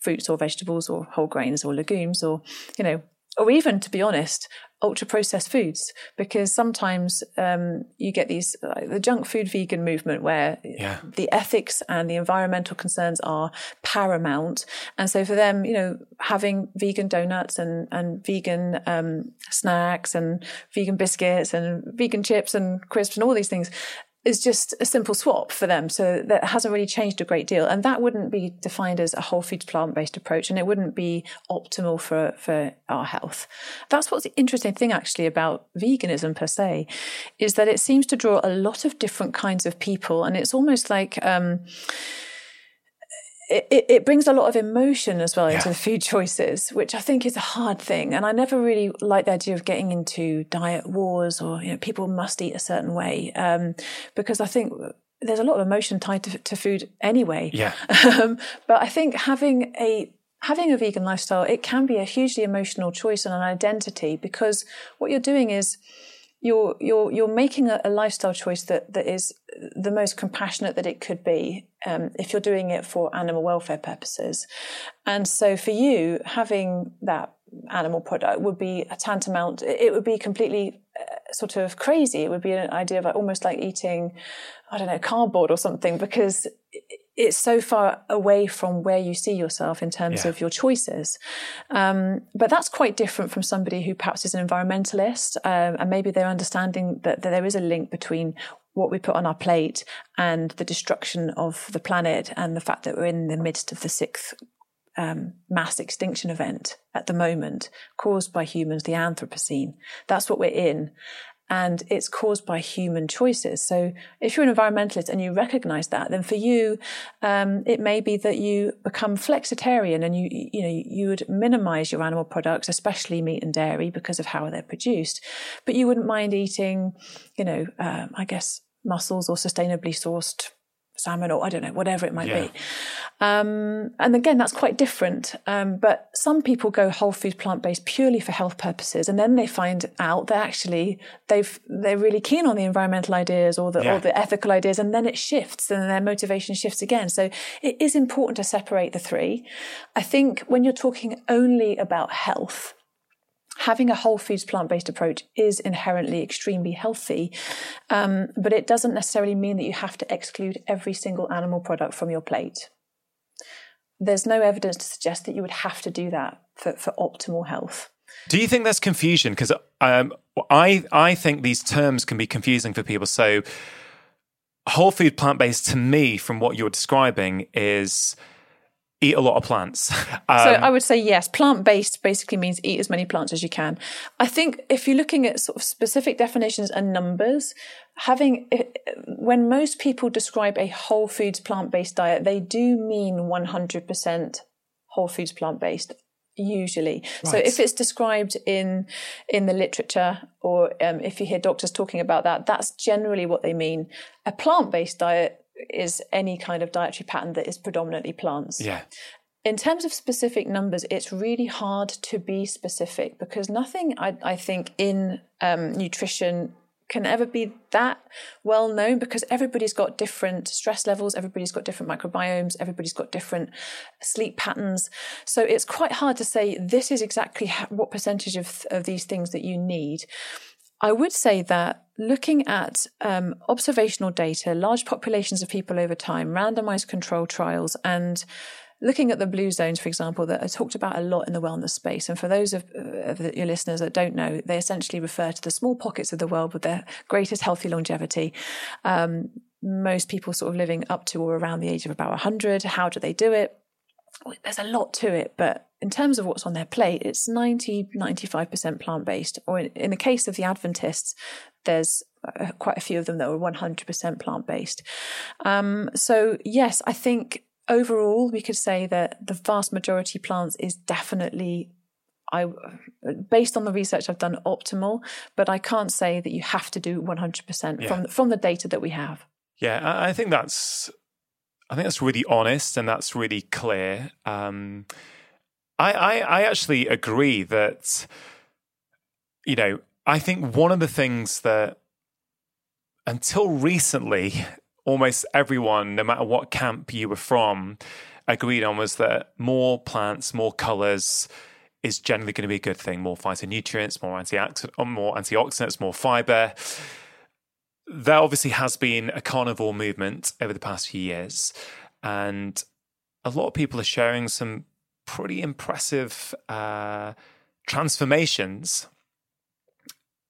fruits or vegetables or whole grains or legumes or, you know, or even to be honest, ultra processed foods because sometimes um, you get these uh, the junk food vegan movement where yeah. the ethics and the environmental concerns are paramount and so for them you know having vegan donuts and and vegan um, snacks and vegan biscuits and vegan chips and crisps and all these things is just a simple swap for them. So that hasn't really changed a great deal. And that wouldn't be defined as a whole foods plant based approach and it wouldn't be optimal for, for our health. That's what's the interesting thing actually about veganism per se, is that it seems to draw a lot of different kinds of people. And it's almost like, um, it, it brings a lot of emotion as well yeah. into the food choices, which I think is a hard thing. And I never really like the idea of getting into diet wars or, you know, people must eat a certain way. Um, because I think there's a lot of emotion tied to, to food anyway. Yeah. Um, but I think having a, having a vegan lifestyle, it can be a hugely emotional choice and an identity because what you're doing is, you're you're you're making a, a, lifestyle choice that that is the most compassionate that it could be um, if you're doing it for animal welfare purposes. And so for you having that animal product would be a tantamount it would be completely uh, sort of crazy. It would be an idea of almost like eating i don't know cardboard or something because it's so far away from where you see yourself in terms yeah. of your choices. Um, but that's quite different from somebody who perhaps is an environmentalist, um, and maybe they're understanding that, that there is a link between what we put on our plate and the destruction of the planet and the fact that we're in the midst of the sixth um, mass extinction event at the moment caused by humans, the Anthropocene. That's what we're in. And it's caused by human choices. So if you're an environmentalist and you recognize that, then for you, um, it may be that you become flexitarian and you, you know, you would minimize your animal products, especially meat and dairy because of how they're produced, but you wouldn't mind eating, you know, um, I guess mussels or sustainably sourced salmon or I don't know, whatever it might yeah. be. Um, and again, that's quite different. Um, but some people go whole food plant based purely for health purposes, and then they find out that actually they've they're really keen on the environmental ideas or the yeah. or the ethical ideas, and then it shifts, and their motivation shifts again. So it is important to separate the three. I think when you're talking only about health, having a whole foods plant based approach is inherently extremely healthy, um, but it doesn't necessarily mean that you have to exclude every single animal product from your plate. There's no evidence to suggest that you would have to do that for, for optimal health. Do you think there's confusion? Because um, I I think these terms can be confusing for people. So, whole food plant based to me, from what you're describing, is eat a lot of plants. Um, so I would say yes. Plant based basically means eat as many plants as you can. I think if you're looking at sort of specific definitions and numbers, having when most people describe a whole foods plant based diet, they do mean 100% whole foods plant based usually right. so if it's described in in the literature or um, if you hear doctors talking about that that's generally what they mean a plant-based diet is any kind of dietary pattern that is predominantly plants. Yeah. In terms of specific numbers, it's really hard to be specific because nothing I, I think in um, nutrition can ever be that well known because everybody's got different stress levels, everybody's got different microbiomes, everybody's got different sleep patterns. So it's quite hard to say this is exactly what percentage of, of these things that you need. I would say that looking at um, observational data, large populations of people over time, randomized control trials, and looking at the blue zones, for example, that are talked about a lot in the wellness space. And for those of, of your listeners that don't know, they essentially refer to the small pockets of the world with their greatest healthy longevity. Um, most people sort of living up to or around the age of about 100. How do they do it? There's a lot to it, but in terms of what's on their plate, it's 90, 95% plant based. Or in, in, the case of the Adventists, there's uh, quite a few of them that are 100% plant based. Um, so, yes, I think overall we could say that the vast majority plants is definitely. I, based on the research I've done, optimal, but I can't say that you have to do 100% yeah. from from the data that we have. Yeah, I think that's I think that's really honest and that's really clear. Um, I, I, I actually agree that, you know, I think one of the things that until recently, almost everyone, no matter what camp you were from, agreed on was that more plants, more colors is generally going to be a good thing. More phytonutrients, more antioxidants, more antioxidants, more fiber. There obviously has been a carnivore movement over the past few years, and a lot of people are sharing some pretty impressive uh, transformations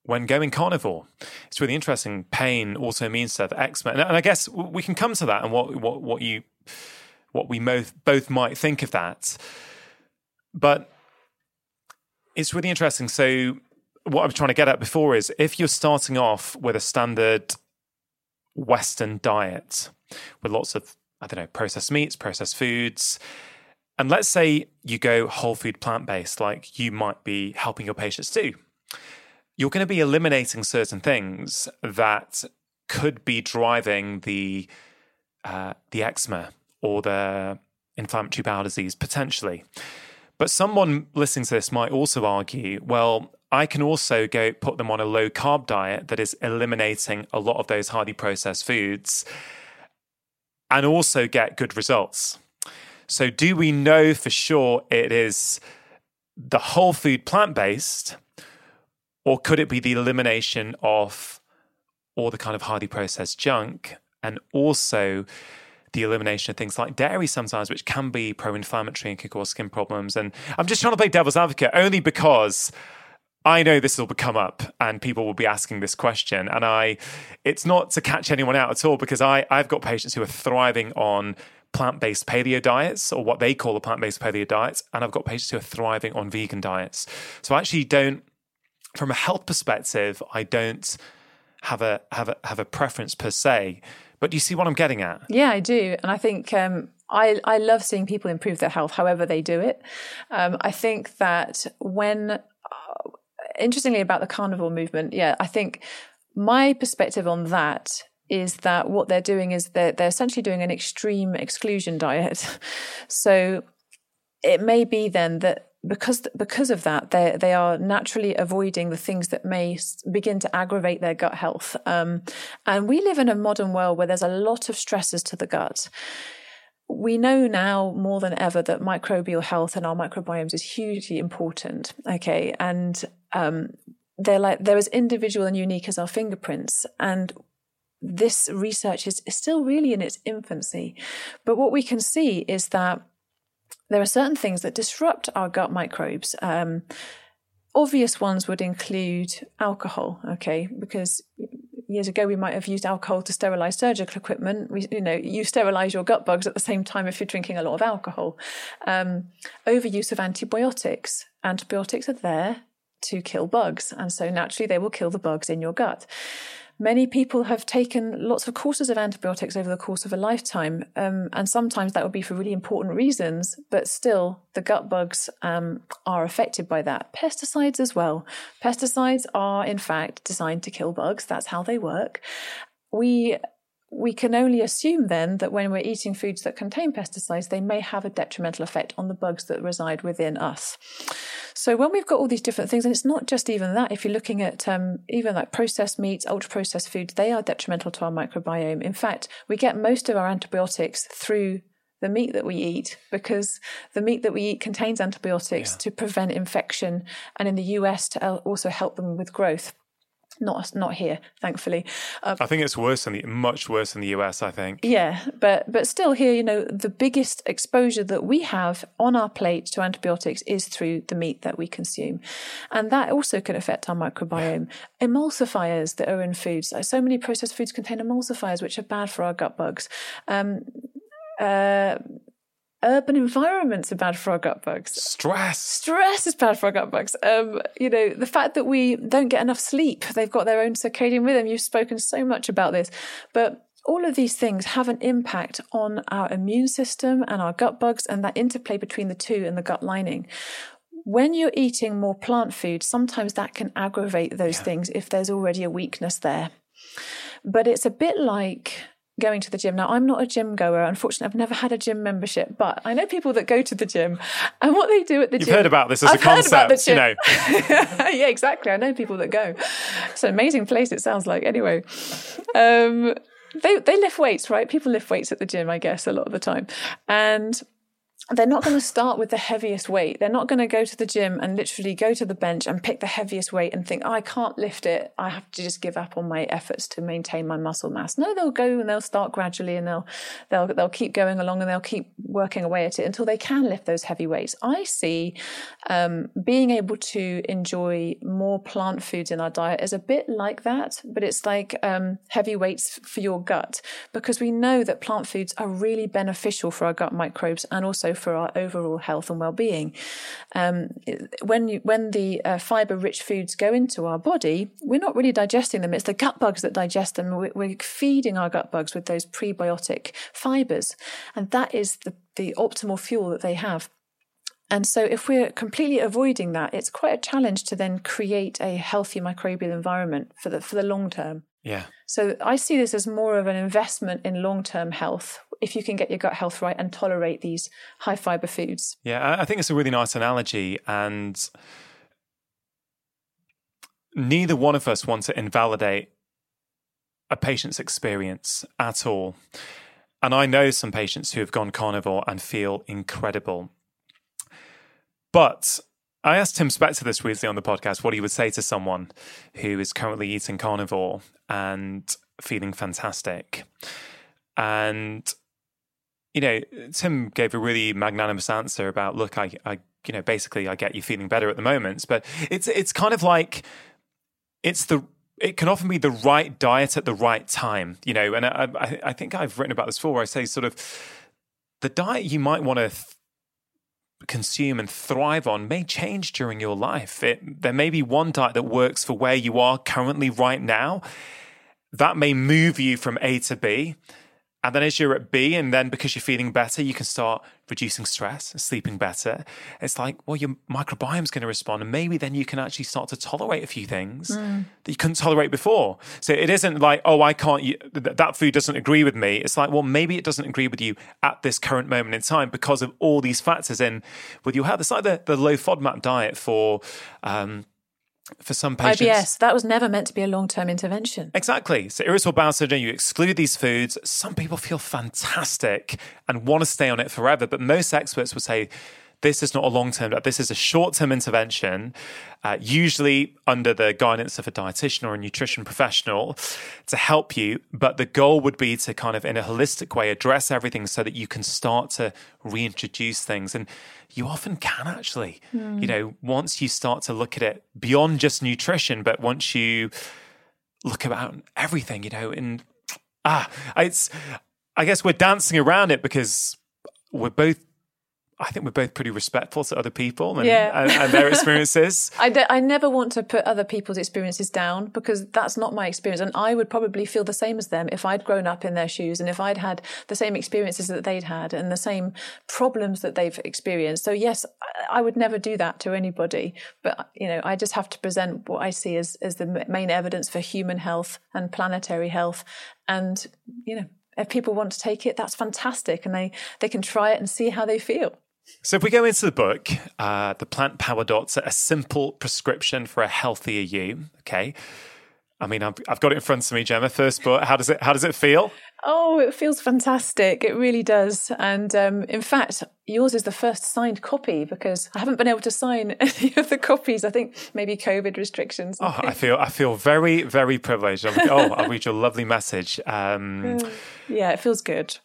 when going carnivore. It's really interesting. Pain also means to have eczema, and, and I guess we can come to that and what what what you what we both both might think of that. But it's really interesting. So what I'm trying to get at before is if you're starting off with a standard Western diet with lots of I don't know processed meats, processed foods, and let's say you go whole food plant based, like you might be helping your patients do. You're going to be eliminating certain things that could be driving the uh, the eczema or the inflammatory bowel disease potentially. But someone listening to this might also argue, well, I can also go put them on a low carb diet that is eliminating a lot of those highly processed foods and also get good results. So, do we know for sure it is the whole food plant based, or could it be the elimination of all the kind of highly processed junk and also the elimination of things like dairy sometimes, which can be pro inflammatory and can cause skin problems? And I'm just trying to play devil's advocate only because. I know this will come up and people will be asking this question. And I, it's not to catch anyone out at all because I, I've got patients who are thriving on plant based paleo diets or what they call the plant based paleo diets, and I've got patients who are thriving on vegan diets. So I actually don't from a health perspective, I don't have a have a have a preference per se. But do you see what I'm getting at? Yeah, I do, and I think um, I I love seeing people improve their health, however they do it. Um, I think that when, uh, interestingly, about the carnivore movement, yeah, I think my perspective on that is that what they're doing is they're, they're essentially doing an extreme exclusion diet. so it may be then that because because of that, they they are naturally avoiding the things that may begin to aggravate their gut health. Um, and we live in a modern world where there's a lot of stresses to the gut. We know now more than ever that microbial health and our microbiomes is hugely important. Okay, and um, they're like they're as individual and unique as our fingerprints, and this research is, still really in its infancy. But what we can see is that there are certain things that disrupt our gut microbes. Um, obvious ones would include alcohol, okay, because years ago we might have used alcohol to sterilize surgical equipment. We, you know, you sterilize your gut bugs at the same time if you're drinking a lot of alcohol. Um, overuse of antibiotics. Antibiotics are there to kill bugs, and so naturally they will kill the bugs in your gut. Many people have taken lots of courses of antibiotics over the course of a lifetime, um, and sometimes that would be for really important reasons, but still the gut bugs um, are affected by that. Pesticides as well. Pesticides are, in fact, designed to kill bugs, that's how they work. We we can only assume then that when we're eating foods that contain pesticides, they may have a detrimental effect on the bugs that reside within us. So when we've got all these different things, and it's not just even that, if you're looking at um, even like processed meats, ultra processed foods, they are detrimental to our microbiome. In fact, we get most of our antibiotics through the meat that we eat because the meat that we eat contains antibiotics yeah. to prevent infection and in the US to also help them with growth not not here, thankfully. Uh, I think it's worse than the much worse than the US. I think. Yeah, but but still, here, you know, the biggest exposure that we have on our plate to antibiotics is through the meat that we consume, and that also can affect our microbiome. Emulsifiers that are in foods, so many processed foods contain emulsifiers, which are bad for our gut bugs. Um, uh, urban environments are bad for our gut bugs. Stress. Stress is bad for our gut bugs. Um, you know, the fact that we don't get enough sleep, they've got their own circadian rhythm. You've spoken so much about this, but all of these things have an impact on our immune system and our gut bugs and that interplay between the two and the gut lining. When you're eating more plant food, sometimes that can aggravate those yeah. things if there's already a weakness there. But it's a bit like going to the gym. Now, I'm not a gym goer. Unfortunately, I've never had a gym membership, but I know people that go to the gym and what they do at the You've gym. You've heard about this as I've a concept, you know. yeah, exactly. I know people that go. It's an amazing place, it sounds like. Anyway, um, they, they lift weights, right? People lift weights at the gym, I guess, a lot of the time. And they're not going to start with the heaviest weight. They're not going to go to the gym and literally go to the bench and pick the heaviest weight and think, oh, I can't lift it. I have to just give up on my efforts to maintain my muscle mass. No, they'll go and they'll start gradually and they'll they'll they'll keep going along and they'll keep working away at it until they can lift those heavy weights. I see um, being able to enjoy more plant foods in our diet is a bit like that, but it's like um, heavy weights for your gut because we know that plant foods are really beneficial for our gut microbes and also for our overall health and well-being. Um, when you, when the uh, fiber-rich foods go into our body, we're not really digesting them. It's the gut bugs that digest them. We're, we're feeding our gut bugs with those prebiotic fibers, and that is the the optimal fuel that they have. And so, if we're completely avoiding that, it's quite a challenge to then create a healthy microbial environment for the for the long term. Yeah. So I see this as more of an investment in long term health if you can get your gut health right and tolerate these high fiber foods. Yeah, I think it's a really nice analogy. And neither one of us want to invalidate a patient's experience at all. And I know some patients who have gone carnivore and feel incredible. But I asked Tim Spector this recently on the podcast what he would say to someone who is currently eating carnivore and feeling fantastic. And you know, Tim gave a really magnanimous answer about, look, I, I, you know, basically, I get you feeling better at the moment, but it's it's kind of like it's the it can often be the right diet at the right time, you know. And I, I think I've written about this before. Where I say sort of the diet you might want to consume and thrive on may change during your life. It, there may be one diet that works for where you are currently right now. That may move you from A to B. And then as you're at B, and then because you're feeling better, you can start reducing stress, sleeping better. It's like, well, your microbiome's going to respond. And maybe then you can actually start to tolerate a few things mm. that you couldn't tolerate before. So it isn't like, oh, I can't, that food doesn't agree with me. It's like, well, maybe it doesn't agree with you at this current moment in time because of all these factors in with your health. It's like the, the low FODMAP diet for, um, for some patients. IBS, that was never meant to be a long term intervention. Exactly. So, irritable bowel syndrome, you exclude these foods. Some people feel fantastic and want to stay on it forever, but most experts would say this is not a long term, this is a short term intervention, uh, usually under the guidance of a dietitian or a nutrition professional to help you. But the goal would be to kind of, in a holistic way, address everything so that you can start to reintroduce things. And you often can actually, mm. you know, once you start to look at it beyond just nutrition, but once you look about everything, you know, and ah, it's, I guess we're dancing around it because we're both I think we're both pretty respectful to other people and, yeah. and, and their experiences. I, de- I never want to put other people's experiences down because that's not my experience. And I would probably feel the same as them if I'd grown up in their shoes and if I'd had the same experiences that they'd had and the same problems that they've experienced. So, yes, I would never do that to anybody. But, you know, I just have to present what I see as, as the main evidence for human health and planetary health. And, you know, if people want to take it, that's fantastic. And they, they can try it and see how they feel. So, if we go into the book, uh, the Plant Power Doctor, a simple prescription for a healthier you. Okay, I mean, I've, I've got it in front of me, Gemma. First, but how does it how does it feel? Oh, it feels fantastic. It really does. And um, in fact, yours is the first signed copy because I haven't been able to sign any of the copies. I think maybe COVID restrictions. Oh, I feel I feel very very privileged. oh, I'll read your lovely message. Um, yeah, it feels good.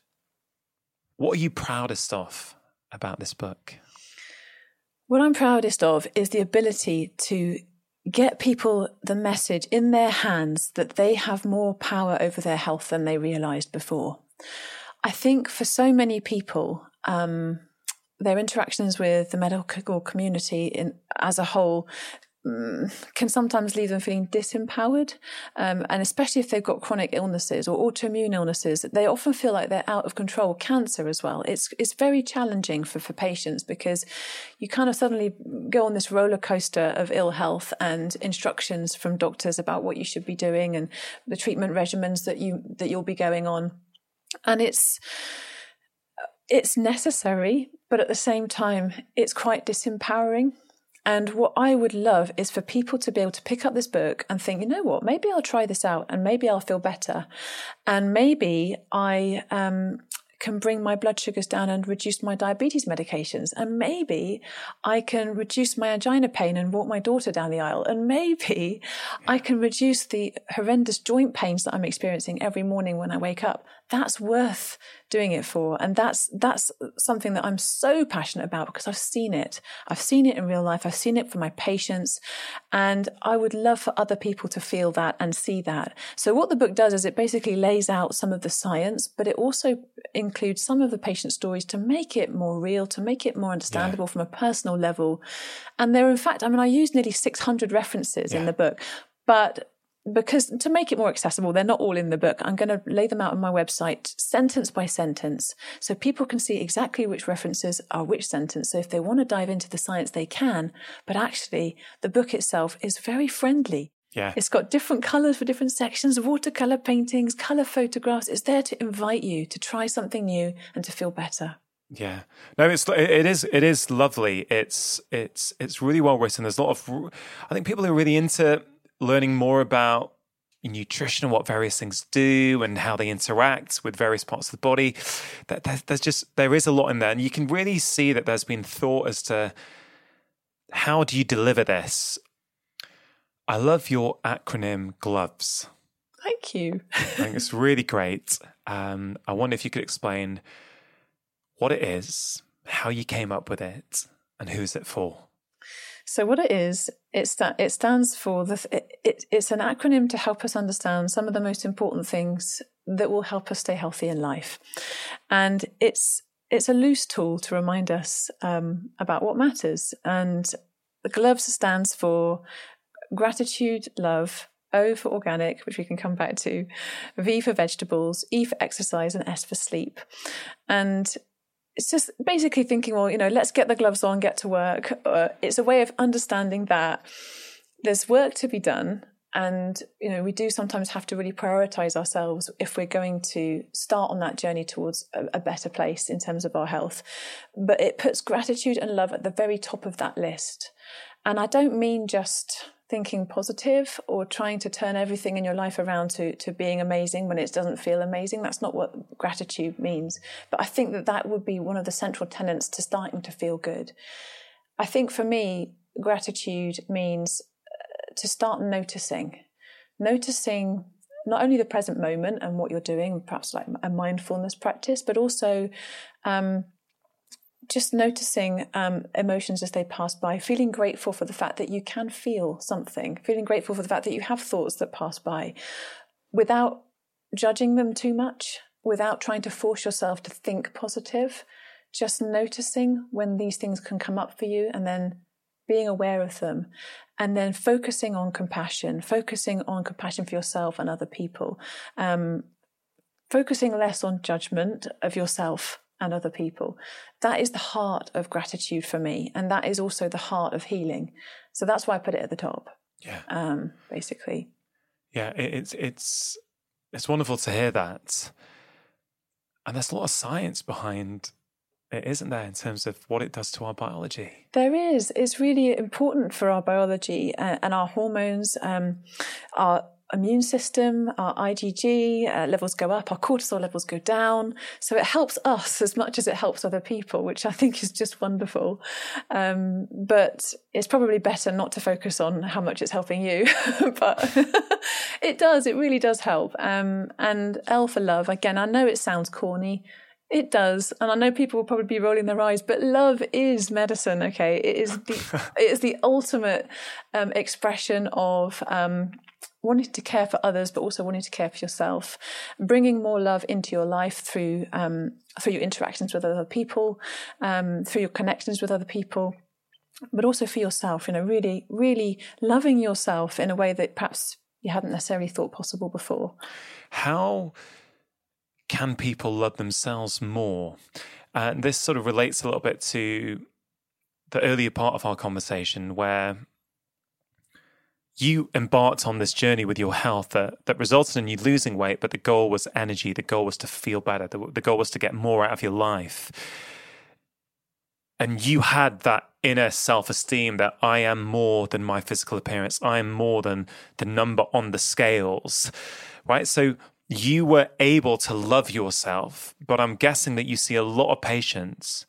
What are you proudest of? About this book? What I'm proudest of is the ability to get people the message in their hands that they have more power over their health than they realized before. I think for so many people, um, their interactions with the medical community in, as a whole can sometimes leave them feeling disempowered. Um, and especially if they've got chronic illnesses or autoimmune illnesses, they often feel like they're out of control. Cancer as well. It's, it's very challenging for, for patients because you kind of suddenly go on this roller coaster of ill health and instructions from doctors about what you should be doing and the treatment regimens that you, that you'll be going on. And it's, it's necessary, but at the same time, it's quite disempowering and what I would love is for people to be able to pick up this book and think, you know what, maybe I'll try this out and maybe I'll feel better. And maybe I um, can bring my blood sugars down and reduce my diabetes medications. And maybe I can reduce my angina pain and walk my daughter down the aisle. And maybe I can reduce the horrendous joint pains that I'm experiencing every morning when I wake up. That's worth doing it for. And that's, that's something that I'm so passionate about because I've seen it. I've seen it in real life. I've seen it for my patients. And I would love for other people to feel that and see that. So what the book does is it basically lays out some of the science, but it also includes some of the patient stories to make it more real, to make it more understandable yeah. from a personal level. And there, in fact, I mean, I use nearly 600 references yeah. in the book, but because to make it more accessible, they're not all in the book. I'm going to lay them out on my website sentence by sentence so people can see exactly which references are which sentence. So if they want to dive into the science, they can. But actually, the book itself is very friendly. Yeah. It's got different colors for different sections, watercolor paintings, color photographs. It's there to invite you to try something new and to feel better. Yeah, no, it's it is it is lovely. It's it's it's really well written. There's a lot of I think people who are really into learning more about nutrition and what various things do and how they interact with various parts of the body. There's just there is a lot in there, and you can really see that there's been thought as to how do you deliver this I love your acronym GLOVES. Thank you. I think it's really great. Um, I wonder if you could explain what it is, how you came up with it, and who's it for. So, what it is, it, sta- it stands for the. It, it, it's an acronym to help us understand some of the most important things that will help us stay healthy in life, and it's it's a loose tool to remind us um, about what matters. And the GLOVES stands for gratitude, love, O for organic, which we can come back to, V for vegetables, E for exercise, and S for sleep. And it's just basically thinking, well, you know, let's get the gloves on, get to work. Uh, it's a way of understanding that there's work to be done. And, you know, we do sometimes have to really prioritize ourselves if we're going to start on that journey towards a, a better place in terms of our health. But it puts gratitude and love at the very top of that list. And I don't mean just thinking positive or trying to turn everything in your life around to, to being amazing when it doesn't feel amazing. That's not what gratitude means. But I think that that would be one of the central tenets to starting to feel good. I think for me, gratitude means uh, to start noticing, noticing not only the present moment and what you're doing, perhaps like a mindfulness practice, but also um, just noticing um, emotions as they pass by, feeling grateful for the fact that you can feel something, feeling grateful for the fact that you have thoughts that pass by without judging them too much, without trying to force yourself to think positive, just noticing when these things can come up for you and then being aware of them and then focusing on compassion, focusing on compassion for yourself and other people, um, focusing less on judgment of yourself and other people. That is the heart of gratitude for me. And that is also the heart of healing. So that's why I put it at the top. Yeah. Um, basically. Yeah, it's it's it's wonderful to hear that. And there's a lot of science behind it, isn't there, in terms of what it does to our biology? There is. It's really important for our biology uh, and our hormones, um, our immune system, our IgG uh, levels go up, our cortisol levels go down. So it helps us as much as it helps other people, which I think is just wonderful. Um, but it's probably better not to focus on how much it's helping you, but it does, it really does help. Um, and L for love, again, I know it sounds corny. It does, and I know people will probably be rolling their eyes, but love is medicine. Okay, it is the it is the ultimate um, expression of um, wanting to care for others, but also wanting to care for yourself, bringing more love into your life through um, through your interactions with other people, um, through your connections with other people, but also for yourself. You know, really, really loving yourself in a way that perhaps you hadn't necessarily thought possible before. How can people love themselves more? And this sort of relates a little bit to the earlier part of our conversation where you embarked on this journey with your health that, that resulted in you losing weight, but the goal was energy. The goal was to feel better. The, the goal was to get more out of your life. And you had that inner self esteem that I am more than my physical appearance. I am more than the number on the scales, right? So you were able to love yourself, but I'm guessing that you see a lot of patients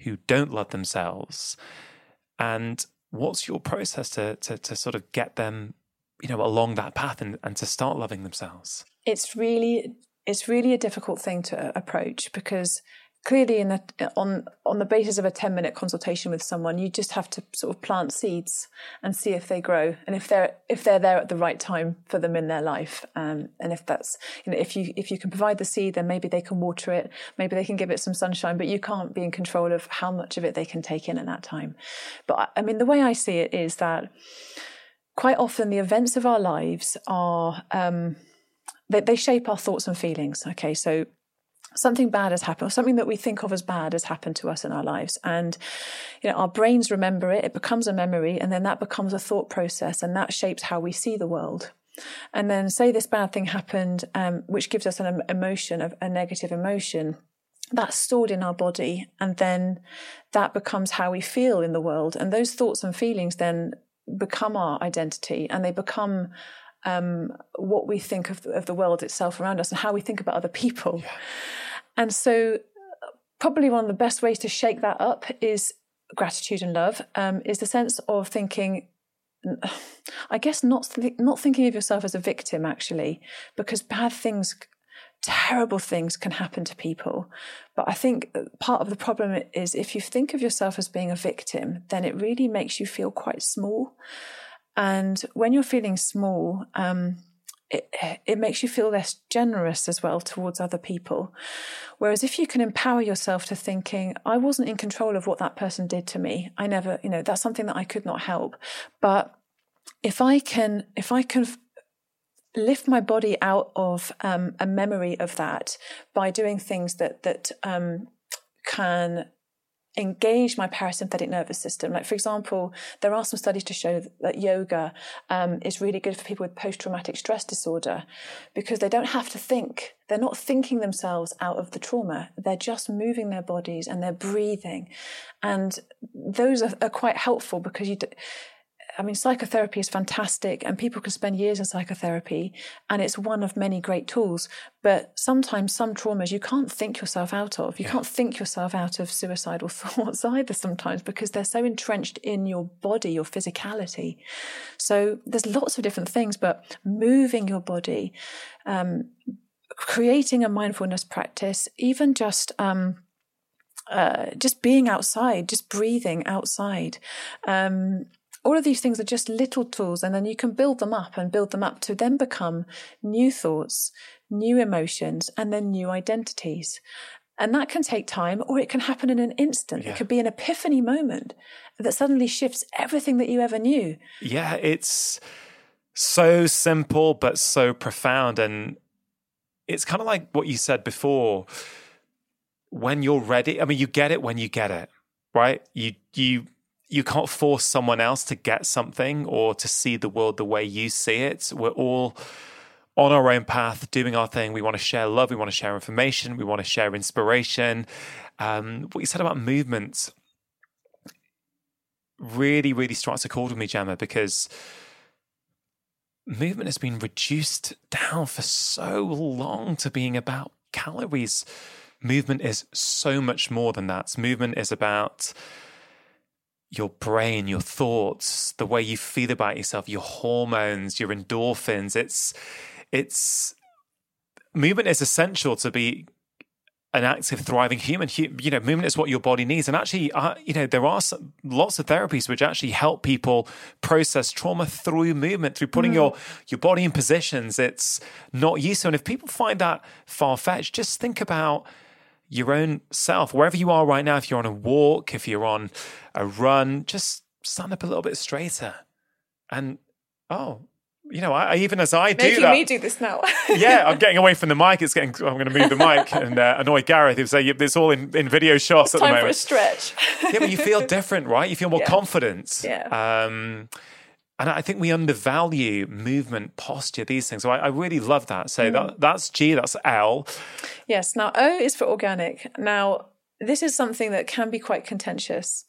who don't love themselves. And what's your process to, to, to sort of get them, you know, along that path and, and to start loving themselves? It's really, it's really a difficult thing to approach because clearly in a, on on the basis of a 10 minute consultation with someone you just have to sort of plant seeds and see if they grow and if they're if they're there at the right time for them in their life. Um, and if that's you know if you if you can provide the seed then maybe they can water it. Maybe they can give it some sunshine but you can't be in control of how much of it they can take in at that time. But i mean the way i see it is that quite often the events of our lives are um, they shape our thoughts and feelings. Okay so something bad has happened, or something that we think of as bad has happened to us in our lives. And, you know, our brains remember it, it becomes a memory, and then that becomes a thought process, and that shapes how we see the world. And then, say this bad thing happened, um, which gives us an emotion, a, a negative emotion that's stored in our body and then that becomes how we feel in the world and those thoughts and feelings then become our identity and they become um, what we think of the, of the world itself around us and how we think about other people yeah. And so, probably one of the best ways to shake that up is gratitude and love. Um, is the sense of thinking, I guess not th- not thinking of yourself as a victim actually, because bad things, terrible things can happen to people. But I think part of the problem is if you think of yourself as being a victim, then it really makes you feel quite small. And when you're feeling small, um, it, it makes you feel less generous as well towards other people. Whereas if you can empower yourself to thinking, I wasn't in control of what that person did to me. I never, you know, that's something that I could not help. But if I can, if I can lift my body out of um, a memory of that by doing things that that um, can engage my parasympathetic nervous system. Like, for example, there are some studies to show that yoga um, is really good for people with post traumatic stress disorder because they don't have to think. They're not thinking themselves out of the trauma. They're just moving their bodies and they're breathing. And those are, are quite helpful because you. I mean, psychotherapy is fantastic and people can spend years in psychotherapy and it's one of many great tools. But sometimes some traumas you can't think yourself out of. You yeah. can't think yourself out of suicidal thoughts either sometimes because they're so entrenched in your body, your physicality. So there's lots of different things, but moving your body, um, creating a mindfulness practice, even just, um, uh, just being outside, just breathing outside, um, all of these things are just little tools, and then you can build them up and build them up to then become new thoughts, new emotions, and then new identities. And that can take time, or it can happen in an instant. Yeah. It could be an epiphany moment that suddenly shifts everything that you ever knew. Yeah, it's so simple, but so profound. And it's kind of like what you said before when you're ready. I mean, you get it when you get it, right? You, you, you can't force someone else to get something or to see the world the way you see it. We're all on our own path, doing our thing. We want to share love. We want to share information. We want to share inspiration. Um, what you said about movement really, really strikes a chord with me, Gemma, because movement has been reduced down for so long to being about calories. Movement is so much more than that. Movement is about your brain, your thoughts, the way you feel about yourself, your hormones, your endorphins. It's it's movement is essential to be an active, thriving human. You know, movement is what your body needs. And actually, uh, you know, there are some, lots of therapies which actually help people process trauma through movement, through putting mm. your your body in positions it's not used to. And if people find that far fetched, just think about your own self, wherever you are right now, if you're on a walk, if you're on a run, just stand up a little bit straighter. And oh, you know, I, even as I do Making that, me do this now. yeah, I'm getting away from the mic. It's getting. I'm going to move the mic and uh, annoy Gareth. Who say it's all in, in video shots it's at the moment. Time for a stretch. yeah, but you feel different, right? You feel more yeah. confident. Yeah. Um, and I think we undervalue movement, posture, these things. So I, I really love that. So mm. that, that's G, that's L. Yes. Now O is for organic. Now this is something that can be quite contentious,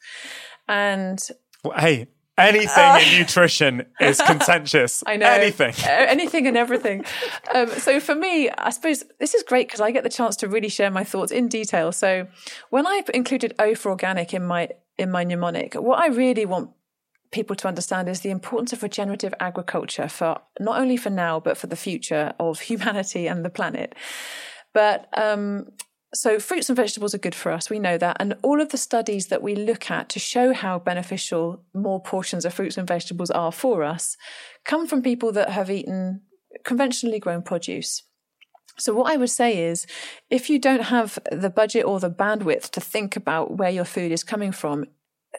and well, hey, anything uh, in nutrition is contentious. I know anything, anything and everything. Um, so for me, I suppose this is great because I get the chance to really share my thoughts in detail. So when I included O for organic in my in my mnemonic, what I really want people to understand is the importance of regenerative agriculture for not only for now but for the future of humanity and the planet. But um, so fruits and vegetables are good for us. We know that, and all of the studies that we look at to show how beneficial more portions of fruits and vegetables are for us come from people that have eaten conventionally grown produce. So, what I would say is if you don't have the budget or the bandwidth to think about where your food is coming from,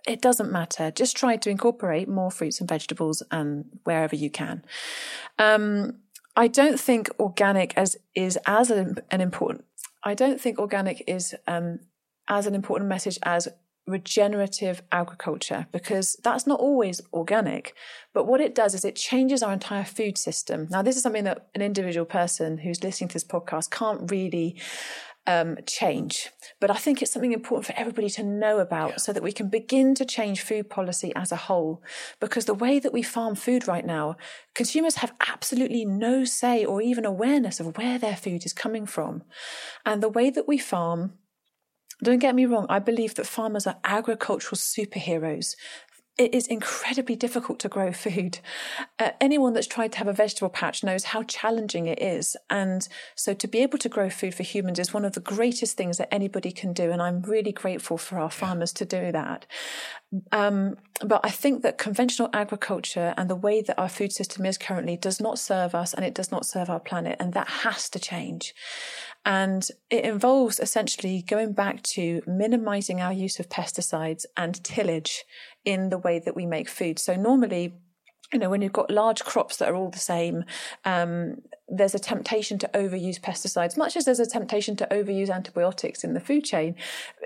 it doesn't matter. Just try to incorporate more fruits and vegetables and wherever you can. Um, I don't think organic as is as an, an important. I don't think organic is um, as an important message as regenerative agriculture because that's not always organic. But what it does is it changes our entire food system. Now, this is something that an individual person who's listening to this podcast can't really um, change. But I think it's something important for everybody to know about yeah. so that we can begin to change food policy as a whole. Because the way that we farm food right now, consumers have absolutely no say or even awareness of where their food is coming from. And the way that we farm, don't get me wrong, I believe that farmers are agricultural superheroes it is incredibly difficult to grow food. Uh, anyone that's tried to have a vegetable patch knows how challenging it is. And so to be able to grow food for humans is one of the greatest things that anybody can do. And I'm really grateful for our farmers to do that. Um, but I think that conventional agriculture and the way that our food system is currently does not serve us and it does not serve our planet. And that has to change. And it involves essentially going back to minimizing our use of pesticides and tillage in the way that we make food. So normally, you know, when you've got large crops that are all the same, um, there's a temptation to overuse pesticides, much as there's a temptation to overuse antibiotics in the food chain,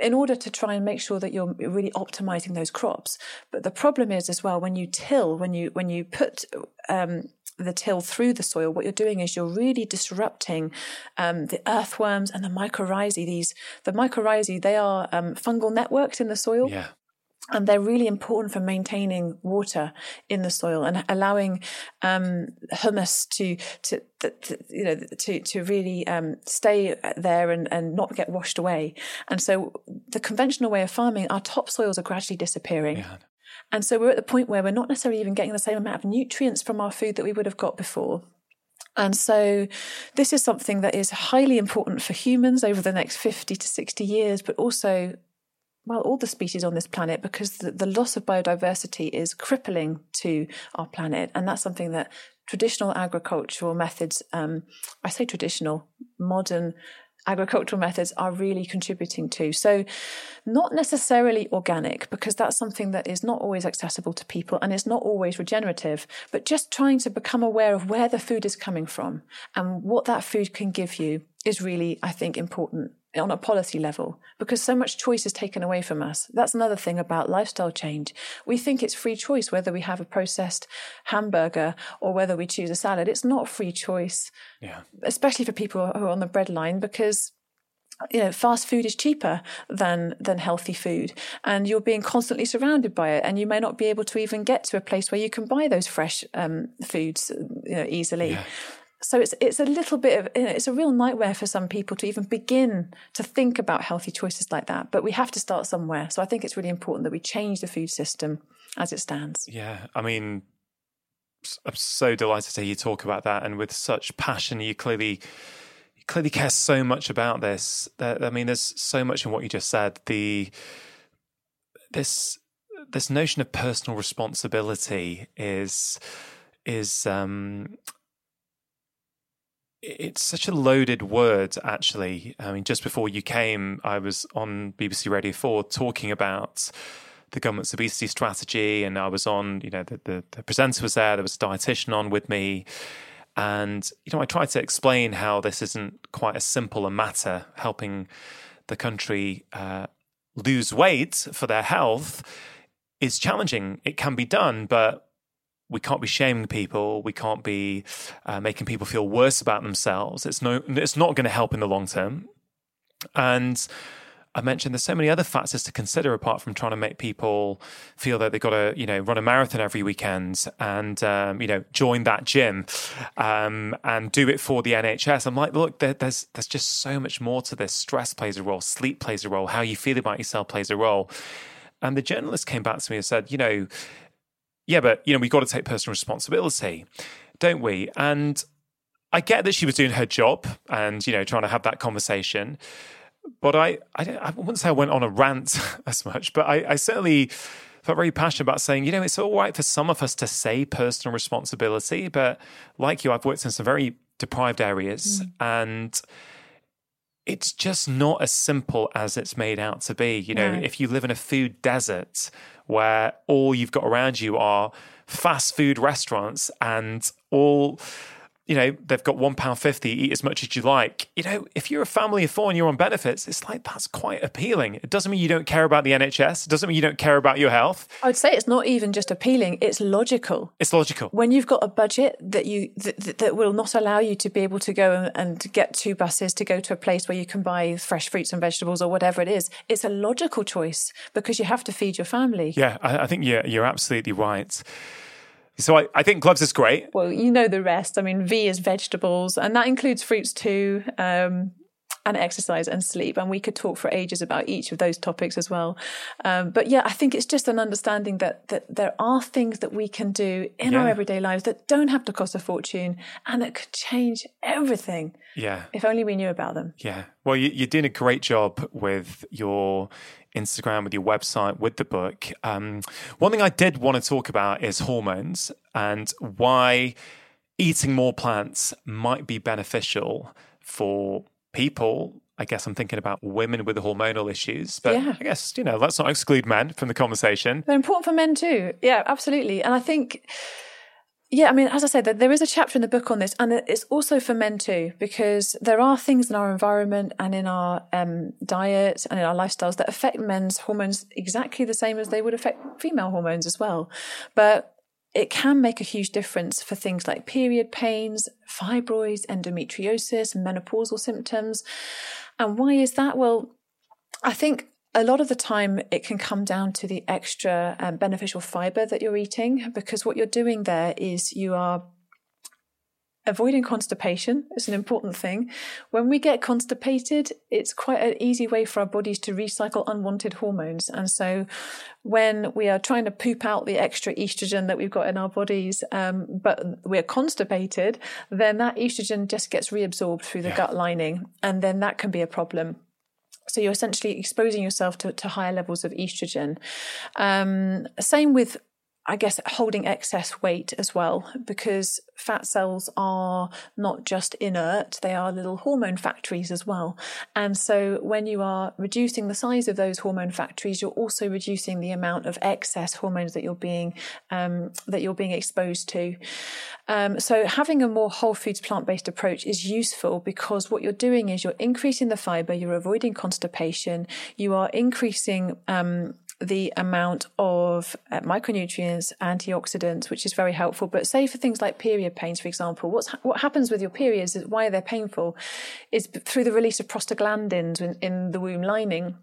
in order to try and make sure that you're really optimizing those crops. But the problem is as well when you till, when you when you put um, the till through the soil, what you're doing is you're really disrupting um, the earthworms and the mycorrhizae. These the mycorrhizae they are um, fungal networks in the soil. Yeah. And they're really important for maintaining water in the soil and allowing um, humus to, to, to, you know, to to really um, stay there and, and not get washed away. And so, the conventional way of farming, our topsoils are gradually disappearing. Yeah. And so we're at the point where we're not necessarily even getting the same amount of nutrients from our food that we would have got before. And so, this is something that is highly important for humans over the next 50 to 60 years, but also, well, all the species on this planet, because the, the loss of biodiversity is crippling to our planet. And that's something that traditional agricultural methods, um, I say traditional, modern agricultural methods are really contributing to. So, not necessarily organic, because that's something that is not always accessible to people and it's not always regenerative, but just trying to become aware of where the food is coming from and what that food can give you is really, I think, important on a policy level because so much choice is taken away from us. That's another thing about lifestyle change. We think it's free choice whether we have a processed hamburger or whether we choose a salad. It's not free choice. Yeah. Especially for people who are on the bread line because you know fast food is cheaper than than healthy food and you're being constantly surrounded by it and you may not be able to even get to a place where you can buy those fresh um, foods you know easily yeah so it's it's a little bit of it's a real nightmare for some people to even begin to think about healthy choices like that. But we have to start somewhere. So i think it's really important that we change the food system as it stands. Yeah. I mean i'm so delighted to hear you talk about that. And with such passion you clearly you clearly care so much about this. I mean there's so much in what you just said. The this this notion of personal responsibility is is um it's such a loaded word, actually. I mean, just before you came, I was on BBC Radio 4 talking about the government's obesity strategy, and I was on, you know, the, the, the presenter was there, there was a dietitian on with me. And, you know, I tried to explain how this isn't quite as simple a matter, helping the country uh, lose weight for their health is challenging. It can be done, but we can't be shaming people. We can't be uh, making people feel worse about themselves. It's no, it's not going to help in the long term. And I mentioned there's so many other factors to consider apart from trying to make people feel that they've got to, you know, run a marathon every weekend and, um, you know, join that gym um, and do it for the NHS. I'm like, look, there, there's there's just so much more to this. Stress plays a role, sleep plays a role, how you feel about yourself plays a role. And the journalist came back to me and said, you know, yeah, but you know, we've got to take personal responsibility, don't we? And I get that she was doing her job and you know trying to have that conversation, but I I, I wouldn't say I went on a rant as much, but I, I certainly felt very passionate about saying, you know, it's all right for some of us to say personal responsibility, but like you, I've worked in some very deprived areas mm. and it's just not as simple as it's made out to be. You know, if you live in a food desert where all you've got around you are fast food restaurants and all you know, they've got one pound fifty, eat as much as you like. You know, if you're a family of four and you're on benefits, it's like that's quite appealing. It doesn't mean you don't care about the NHS. It doesn't mean you don't care about your health. I'd say it's not even just appealing; it's logical. It's logical. When you've got a budget that you that, that will not allow you to be able to go and, get two buses to go to a place where you can buy fresh fruits and vegetables or whatever it is, it's a logical choice because you have to feed your family. Yeah, I, I think you're you're absolutely right. So I, I think gloves is great. Well, you know the rest. I mean, V is vegetables, and that includes fruits too. Um, and exercise and sleep. And we could talk for ages about each of those topics as well. Um, but yeah, I think it's just an understanding that that there are things that we can do in yeah. our everyday lives that don't have to cost a fortune and that could change everything. Yeah. If only we knew about them. Yeah. Well, you, are doing a great job with your Instagram, with your website, with the book. Um, one thing I did want to talk about is hormones and why eating more plants might be beneficial for people. I guess I'm thinking about women with hormonal issues, but yeah. I guess, you know, let's not exclude men from the conversation. They're important for men too. Yeah, absolutely. And I think, yeah, I mean, as I said, there is a chapter in the book on this, and it's also for men too, because there are things in our environment and in our um, diet and in our lifestyles that affect men's hormones exactly the same as they would affect female hormones as well. But it can make a huge difference for things like period pains, fibroids, endometriosis, menopausal symptoms. And why is that? Well, I think a lot of the time it can come down to the extra um, beneficial fiber that you're eating because what you're doing there is you are avoiding constipation is an important thing. When we get constipated, it's quite an easy way for our bodies to recycle unwanted hormones. And so when we are trying to poop out the extra estrogen that we've got in our bodies, um, but we're constipated, then that estrogen just gets reabsorbed through the yeah. gut lining. And then that can be a problem. So you're essentially exposing yourself to, to higher levels of estrogen. Um, same with I guess holding excess weight as well, because fat cells are not just inert, they are little hormone factories as well. And so when you are reducing the size of those hormone factories, you're also reducing the amount of excess hormones that you're being um, that you're being exposed to. Um, so having a more whole foods plant-based approach is useful because what you're doing is you're increasing the fiber, you're avoiding constipation, you are increasing um, the amount of uh, micronutrients, antioxidants, which is very helpful. But say for things like period pains, for example, what's what happens with your periods is why they're painful is through the release of prostaglandins in, in the womb lining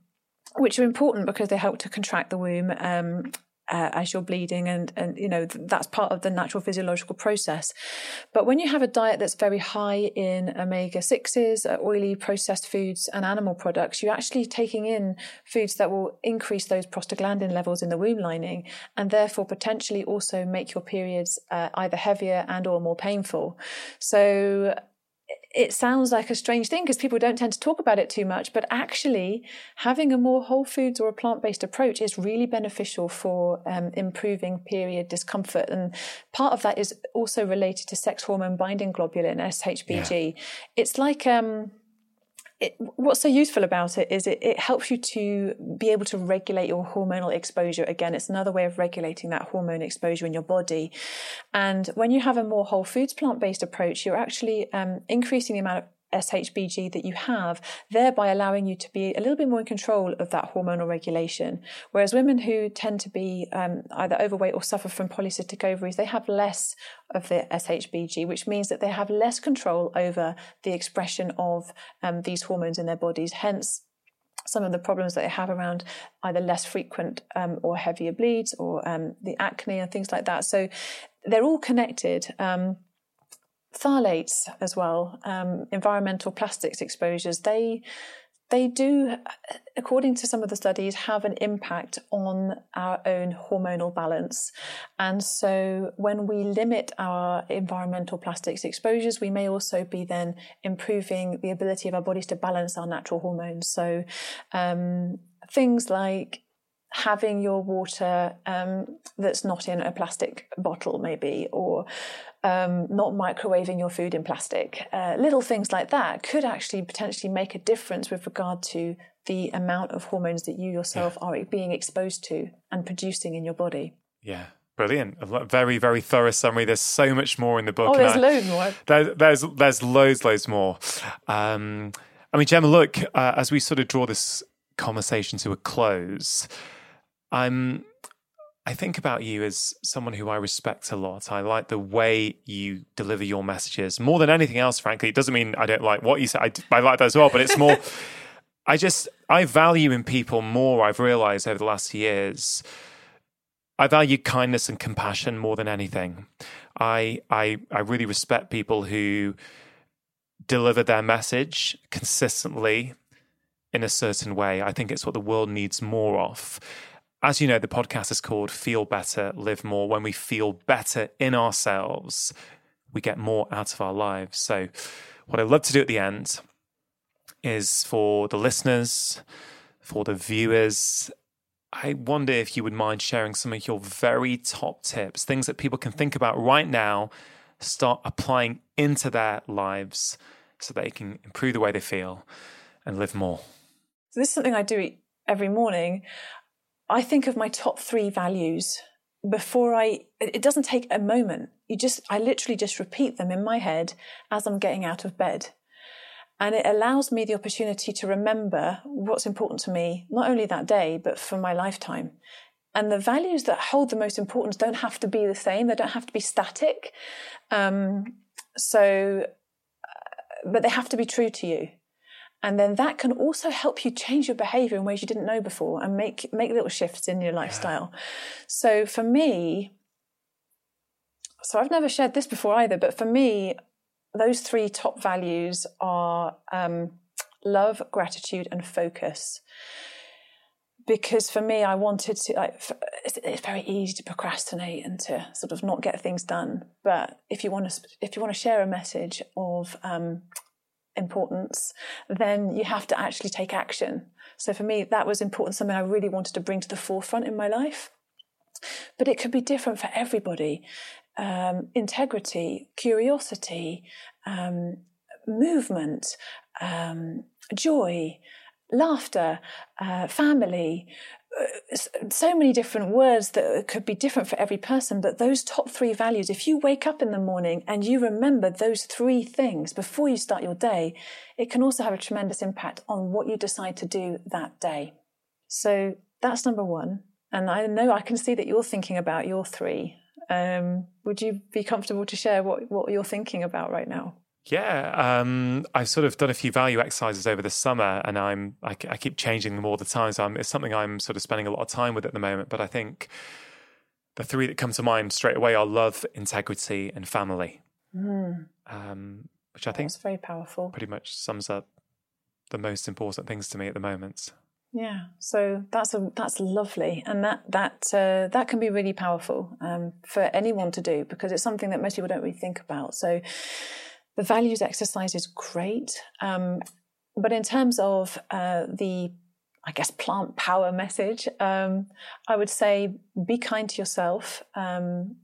which are important because they help to contract the womb um, uh, as you're bleeding and and you know that's part of the natural physiological process. But when you have a diet that's very high in omega 6s uh, oily processed foods and animal products you're actually taking in foods that will increase those prostaglandin levels in the womb lining and therefore potentially also make your periods uh, either heavier and or more painful. So it sounds like a strange thing because people don't tend to talk about it too much, but actually, having a more whole foods or a plant based approach is really beneficial for um, improving period discomfort. And part of that is also related to sex hormone binding globulin, SHBG. Yeah. It's like, um, it, what's so useful about it is it, it helps you to be able to regulate your hormonal exposure. Again, it's another way of regulating that hormone exposure in your body. And when you have a more whole foods plant based approach, you're actually um, increasing the amount of SHBG that you have, thereby allowing you to be a little bit more in control of that hormonal regulation. Whereas women who tend to be um, either overweight or suffer from polycystic ovaries, they have less of the SHBG, which means that they have less control over the expression of um, these hormones in their bodies. Hence, some of the problems that they have around either less frequent um, or heavier bleeds or um, the acne and things like that. So they're all connected. Um, phthalates as well, um, environmental plastics exposures, they they do, according to some of the studies, have an impact on our own hormonal balance. And so when we limit our environmental plastics exposures, we may also be then improving the ability of our bodies to balance our natural hormones. So um, things like having your water um, that's not in a plastic bottle, maybe, or um, not microwaving your food in plastic. Uh, little things like that could actually potentially make a difference with regard to the amount of hormones that you yourself yeah. are being exposed to and producing in your body. Yeah. Brilliant. A very, very thorough summary. There's so much more in the book. Oh, there's I, loads more. There, there's, there's loads, loads more. Um, I mean, Gemma, look, uh, as we sort of draw this conversation to a close, I'm I think about you as someone who I respect a lot. I like the way you deliver your messages more than anything else, frankly. It doesn't mean I don't like what you say. I, I like that as well, but it's more, I just, I value in people more, I've realized over the last years. I value kindness and compassion more than anything. I, I, I really respect people who deliver their message consistently in a certain way. I think it's what the world needs more of. As you know, the podcast is called Feel Better, Live More. When we feel better in ourselves, we get more out of our lives. So, what I love to do at the end is for the listeners, for the viewers, I wonder if you would mind sharing some of your very top tips, things that people can think about right now, start applying into their lives so they can improve the way they feel and live more. So, this is something I do every morning. I think of my top three values before I, it doesn't take a moment. You just, I literally just repeat them in my head as I'm getting out of bed. And it allows me the opportunity to remember what's important to me, not only that day, but for my lifetime. And the values that hold the most importance don't have to be the same, they don't have to be static. Um, so, uh, but they have to be true to you. And then that can also help you change your behavior in ways you didn't know before and make, make little shifts in your lifestyle. Yeah. So for me, so I've never shared this before either, but for me, those three top values are um, love, gratitude, and focus. Because for me, I wanted to, like, it's, it's, very easy to procrastinate and to sort of not get things done. But if you want to, if you want to share a message of um, importance, then you have to actually take action. So for me, that was important, something I really wanted to bring to the forefront in my life. But it could be different for everybody um, integrity, curiosity, um, movement, um, joy, laughter, uh, family. So many different words that could be different for every person, but those top three values, if you wake up in the morning and you remember those three things before you start your day, it can also have a tremendous impact on what you decide to do that day. So that's number one. And I know I can see that you're thinking about your three. Um, would you be comfortable to share what, what you're thinking about right now? Yeah, um, I've sort of done a few value exercises over the summer, and I'm I, I keep changing them all the time. So I'm, it's something I'm sort of spending a lot of time with at the moment. But I think the three that come to mind straight away are love, integrity, and family, mm. um, which I think is very powerful. Pretty much sums up the most important things to me at the moment. Yeah, so that's a that's lovely, and that that uh, that can be really powerful um, for anyone to do because it's something that most people don't really think about. So the values exercise is great, um, but in terms of uh, the I guess plant power message, um, I would say be kind to yourself um,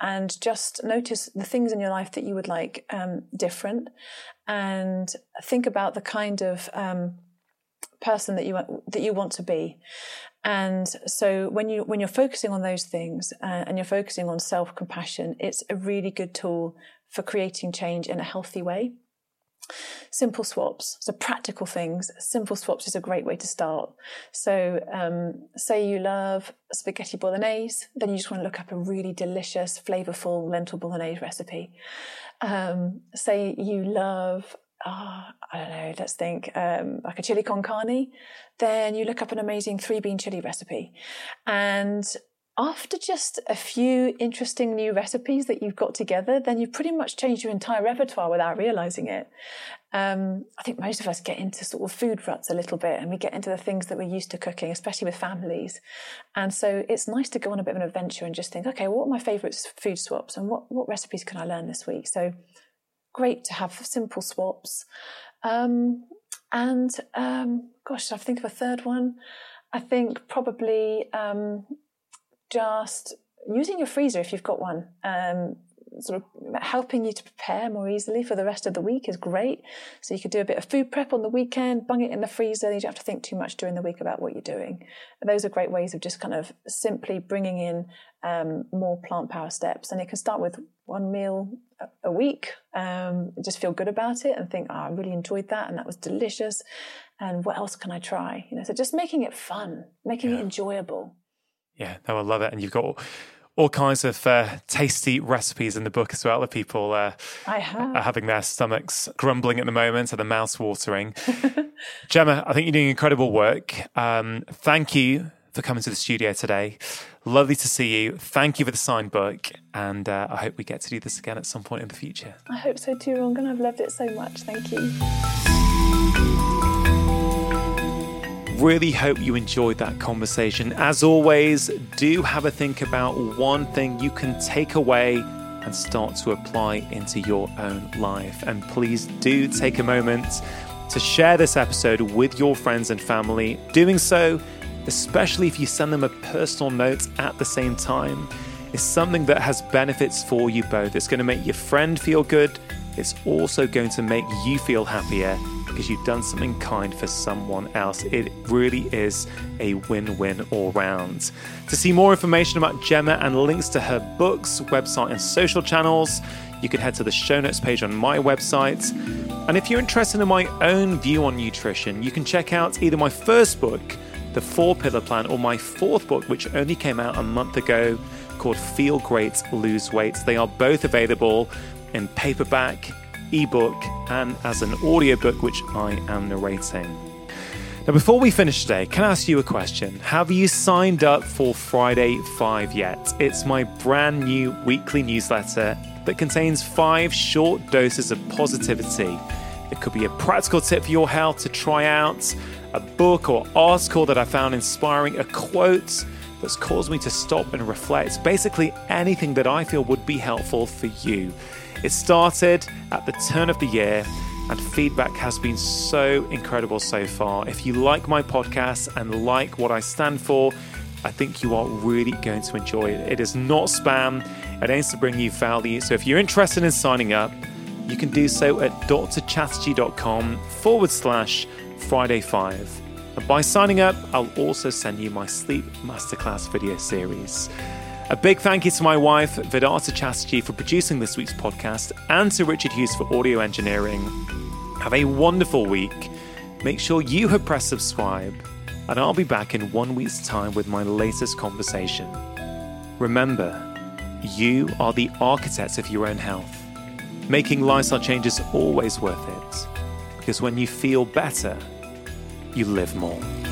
and just notice the things in your life that you would like um, different, and think about the kind of um, person that you that you want to be. And so when you when you're focusing on those things uh, and you're focusing on self compassion, it's a really good tool for creating change in a healthy way. Simple swaps, so practical things. Simple swaps is a great way to start. So, um, say you love spaghetti bolognese, then you just want to look up a really delicious, flavorful lentil bolognese recipe. Um, say you love oh, I don't know, let's think, um, like a chili con carne, then you look up an amazing three bean chili recipe. And after just a few interesting new recipes that you've got together, then you've pretty much changed your entire repertoire without realizing it. Um, I think most of us get into sort of food ruts a little bit and we get into the things that we're used to cooking, especially with families. And so it's nice to go on a bit of an adventure and just think, okay, what are my favorite food swaps and what, what recipes can I learn this week? So great to have simple swaps. Um, and um, gosh, I think of a third one. I think probably um, just using your freezer if you've got one. Um, sort of helping you to prepare more easily for the rest of the week is great. So you could do a bit of food prep on the weekend, bung it in the freezer. You don't have to think too much during the week about what you're doing. And those are great ways of just kind of simply bringing in um, more plant power steps. And you can start with one meal a week. Um, just feel good about it and think, oh, I really enjoyed that and that was delicious. And what else can I try? You know, so just making it fun, making yeah. it enjoyable. Yeah, no, I love it. And you've got all kinds of uh, tasty recipes in the book as well that people uh, have. are having their stomachs grumbling at the moment and the mouths watering. Gemma, I think you're doing incredible work. Um, thank you for coming to the studio today. Lovely to see you. Thank you for the signed book. And uh, I hope we get to do this again at some point in the future. I hope so too, Rangan. I've loved it so much. Thank you. Really hope you enjoyed that conversation. As always, do have a think about one thing you can take away and start to apply into your own life. And please do take a moment to share this episode with your friends and family. Doing so, especially if you send them a personal note at the same time, is something that has benefits for you both. It's going to make your friend feel good, it's also going to make you feel happier because you've done something kind for someone else. It really is a win win all round. To see more information about Gemma and links to her books, website, and social channels, you can head to the show notes page on my website. And if you're interested in my own view on nutrition, you can check out either my first book, The Four Pillar Plan, or my fourth book, which only came out a month ago, called Feel Great, Lose Weight. They are both available in paperback ebook and as an audiobook, which I am narrating. Now, before we finish today, can I ask you a question? Have you signed up for Friday 5 yet? It's my brand new weekly newsletter that contains five short doses of positivity. It could be a practical tip for your health to try out, a book or article that I found inspiring, a quote that's caused me to stop and reflect. Basically, anything that I feel would be helpful for you. It started at the turn of the year, and feedback has been so incredible so far. If you like my podcast and like what I stand for, I think you are really going to enjoy it. It is not spam, it aims to bring you value. So if you're interested in signing up, you can do so at drchatterjee.com forward slash Friday 5. And by signing up, I'll also send you my sleep masterclass video series. A big thank you to my wife, Vedanta Chatterjee, for producing this week's podcast, and to Richard Hughes for audio engineering. Have a wonderful week. Make sure you have pressed subscribe, and I'll be back in one week's time with my latest conversation. Remember, you are the architects of your own health. Making lifestyle changes always worth it, because when you feel better, you live more.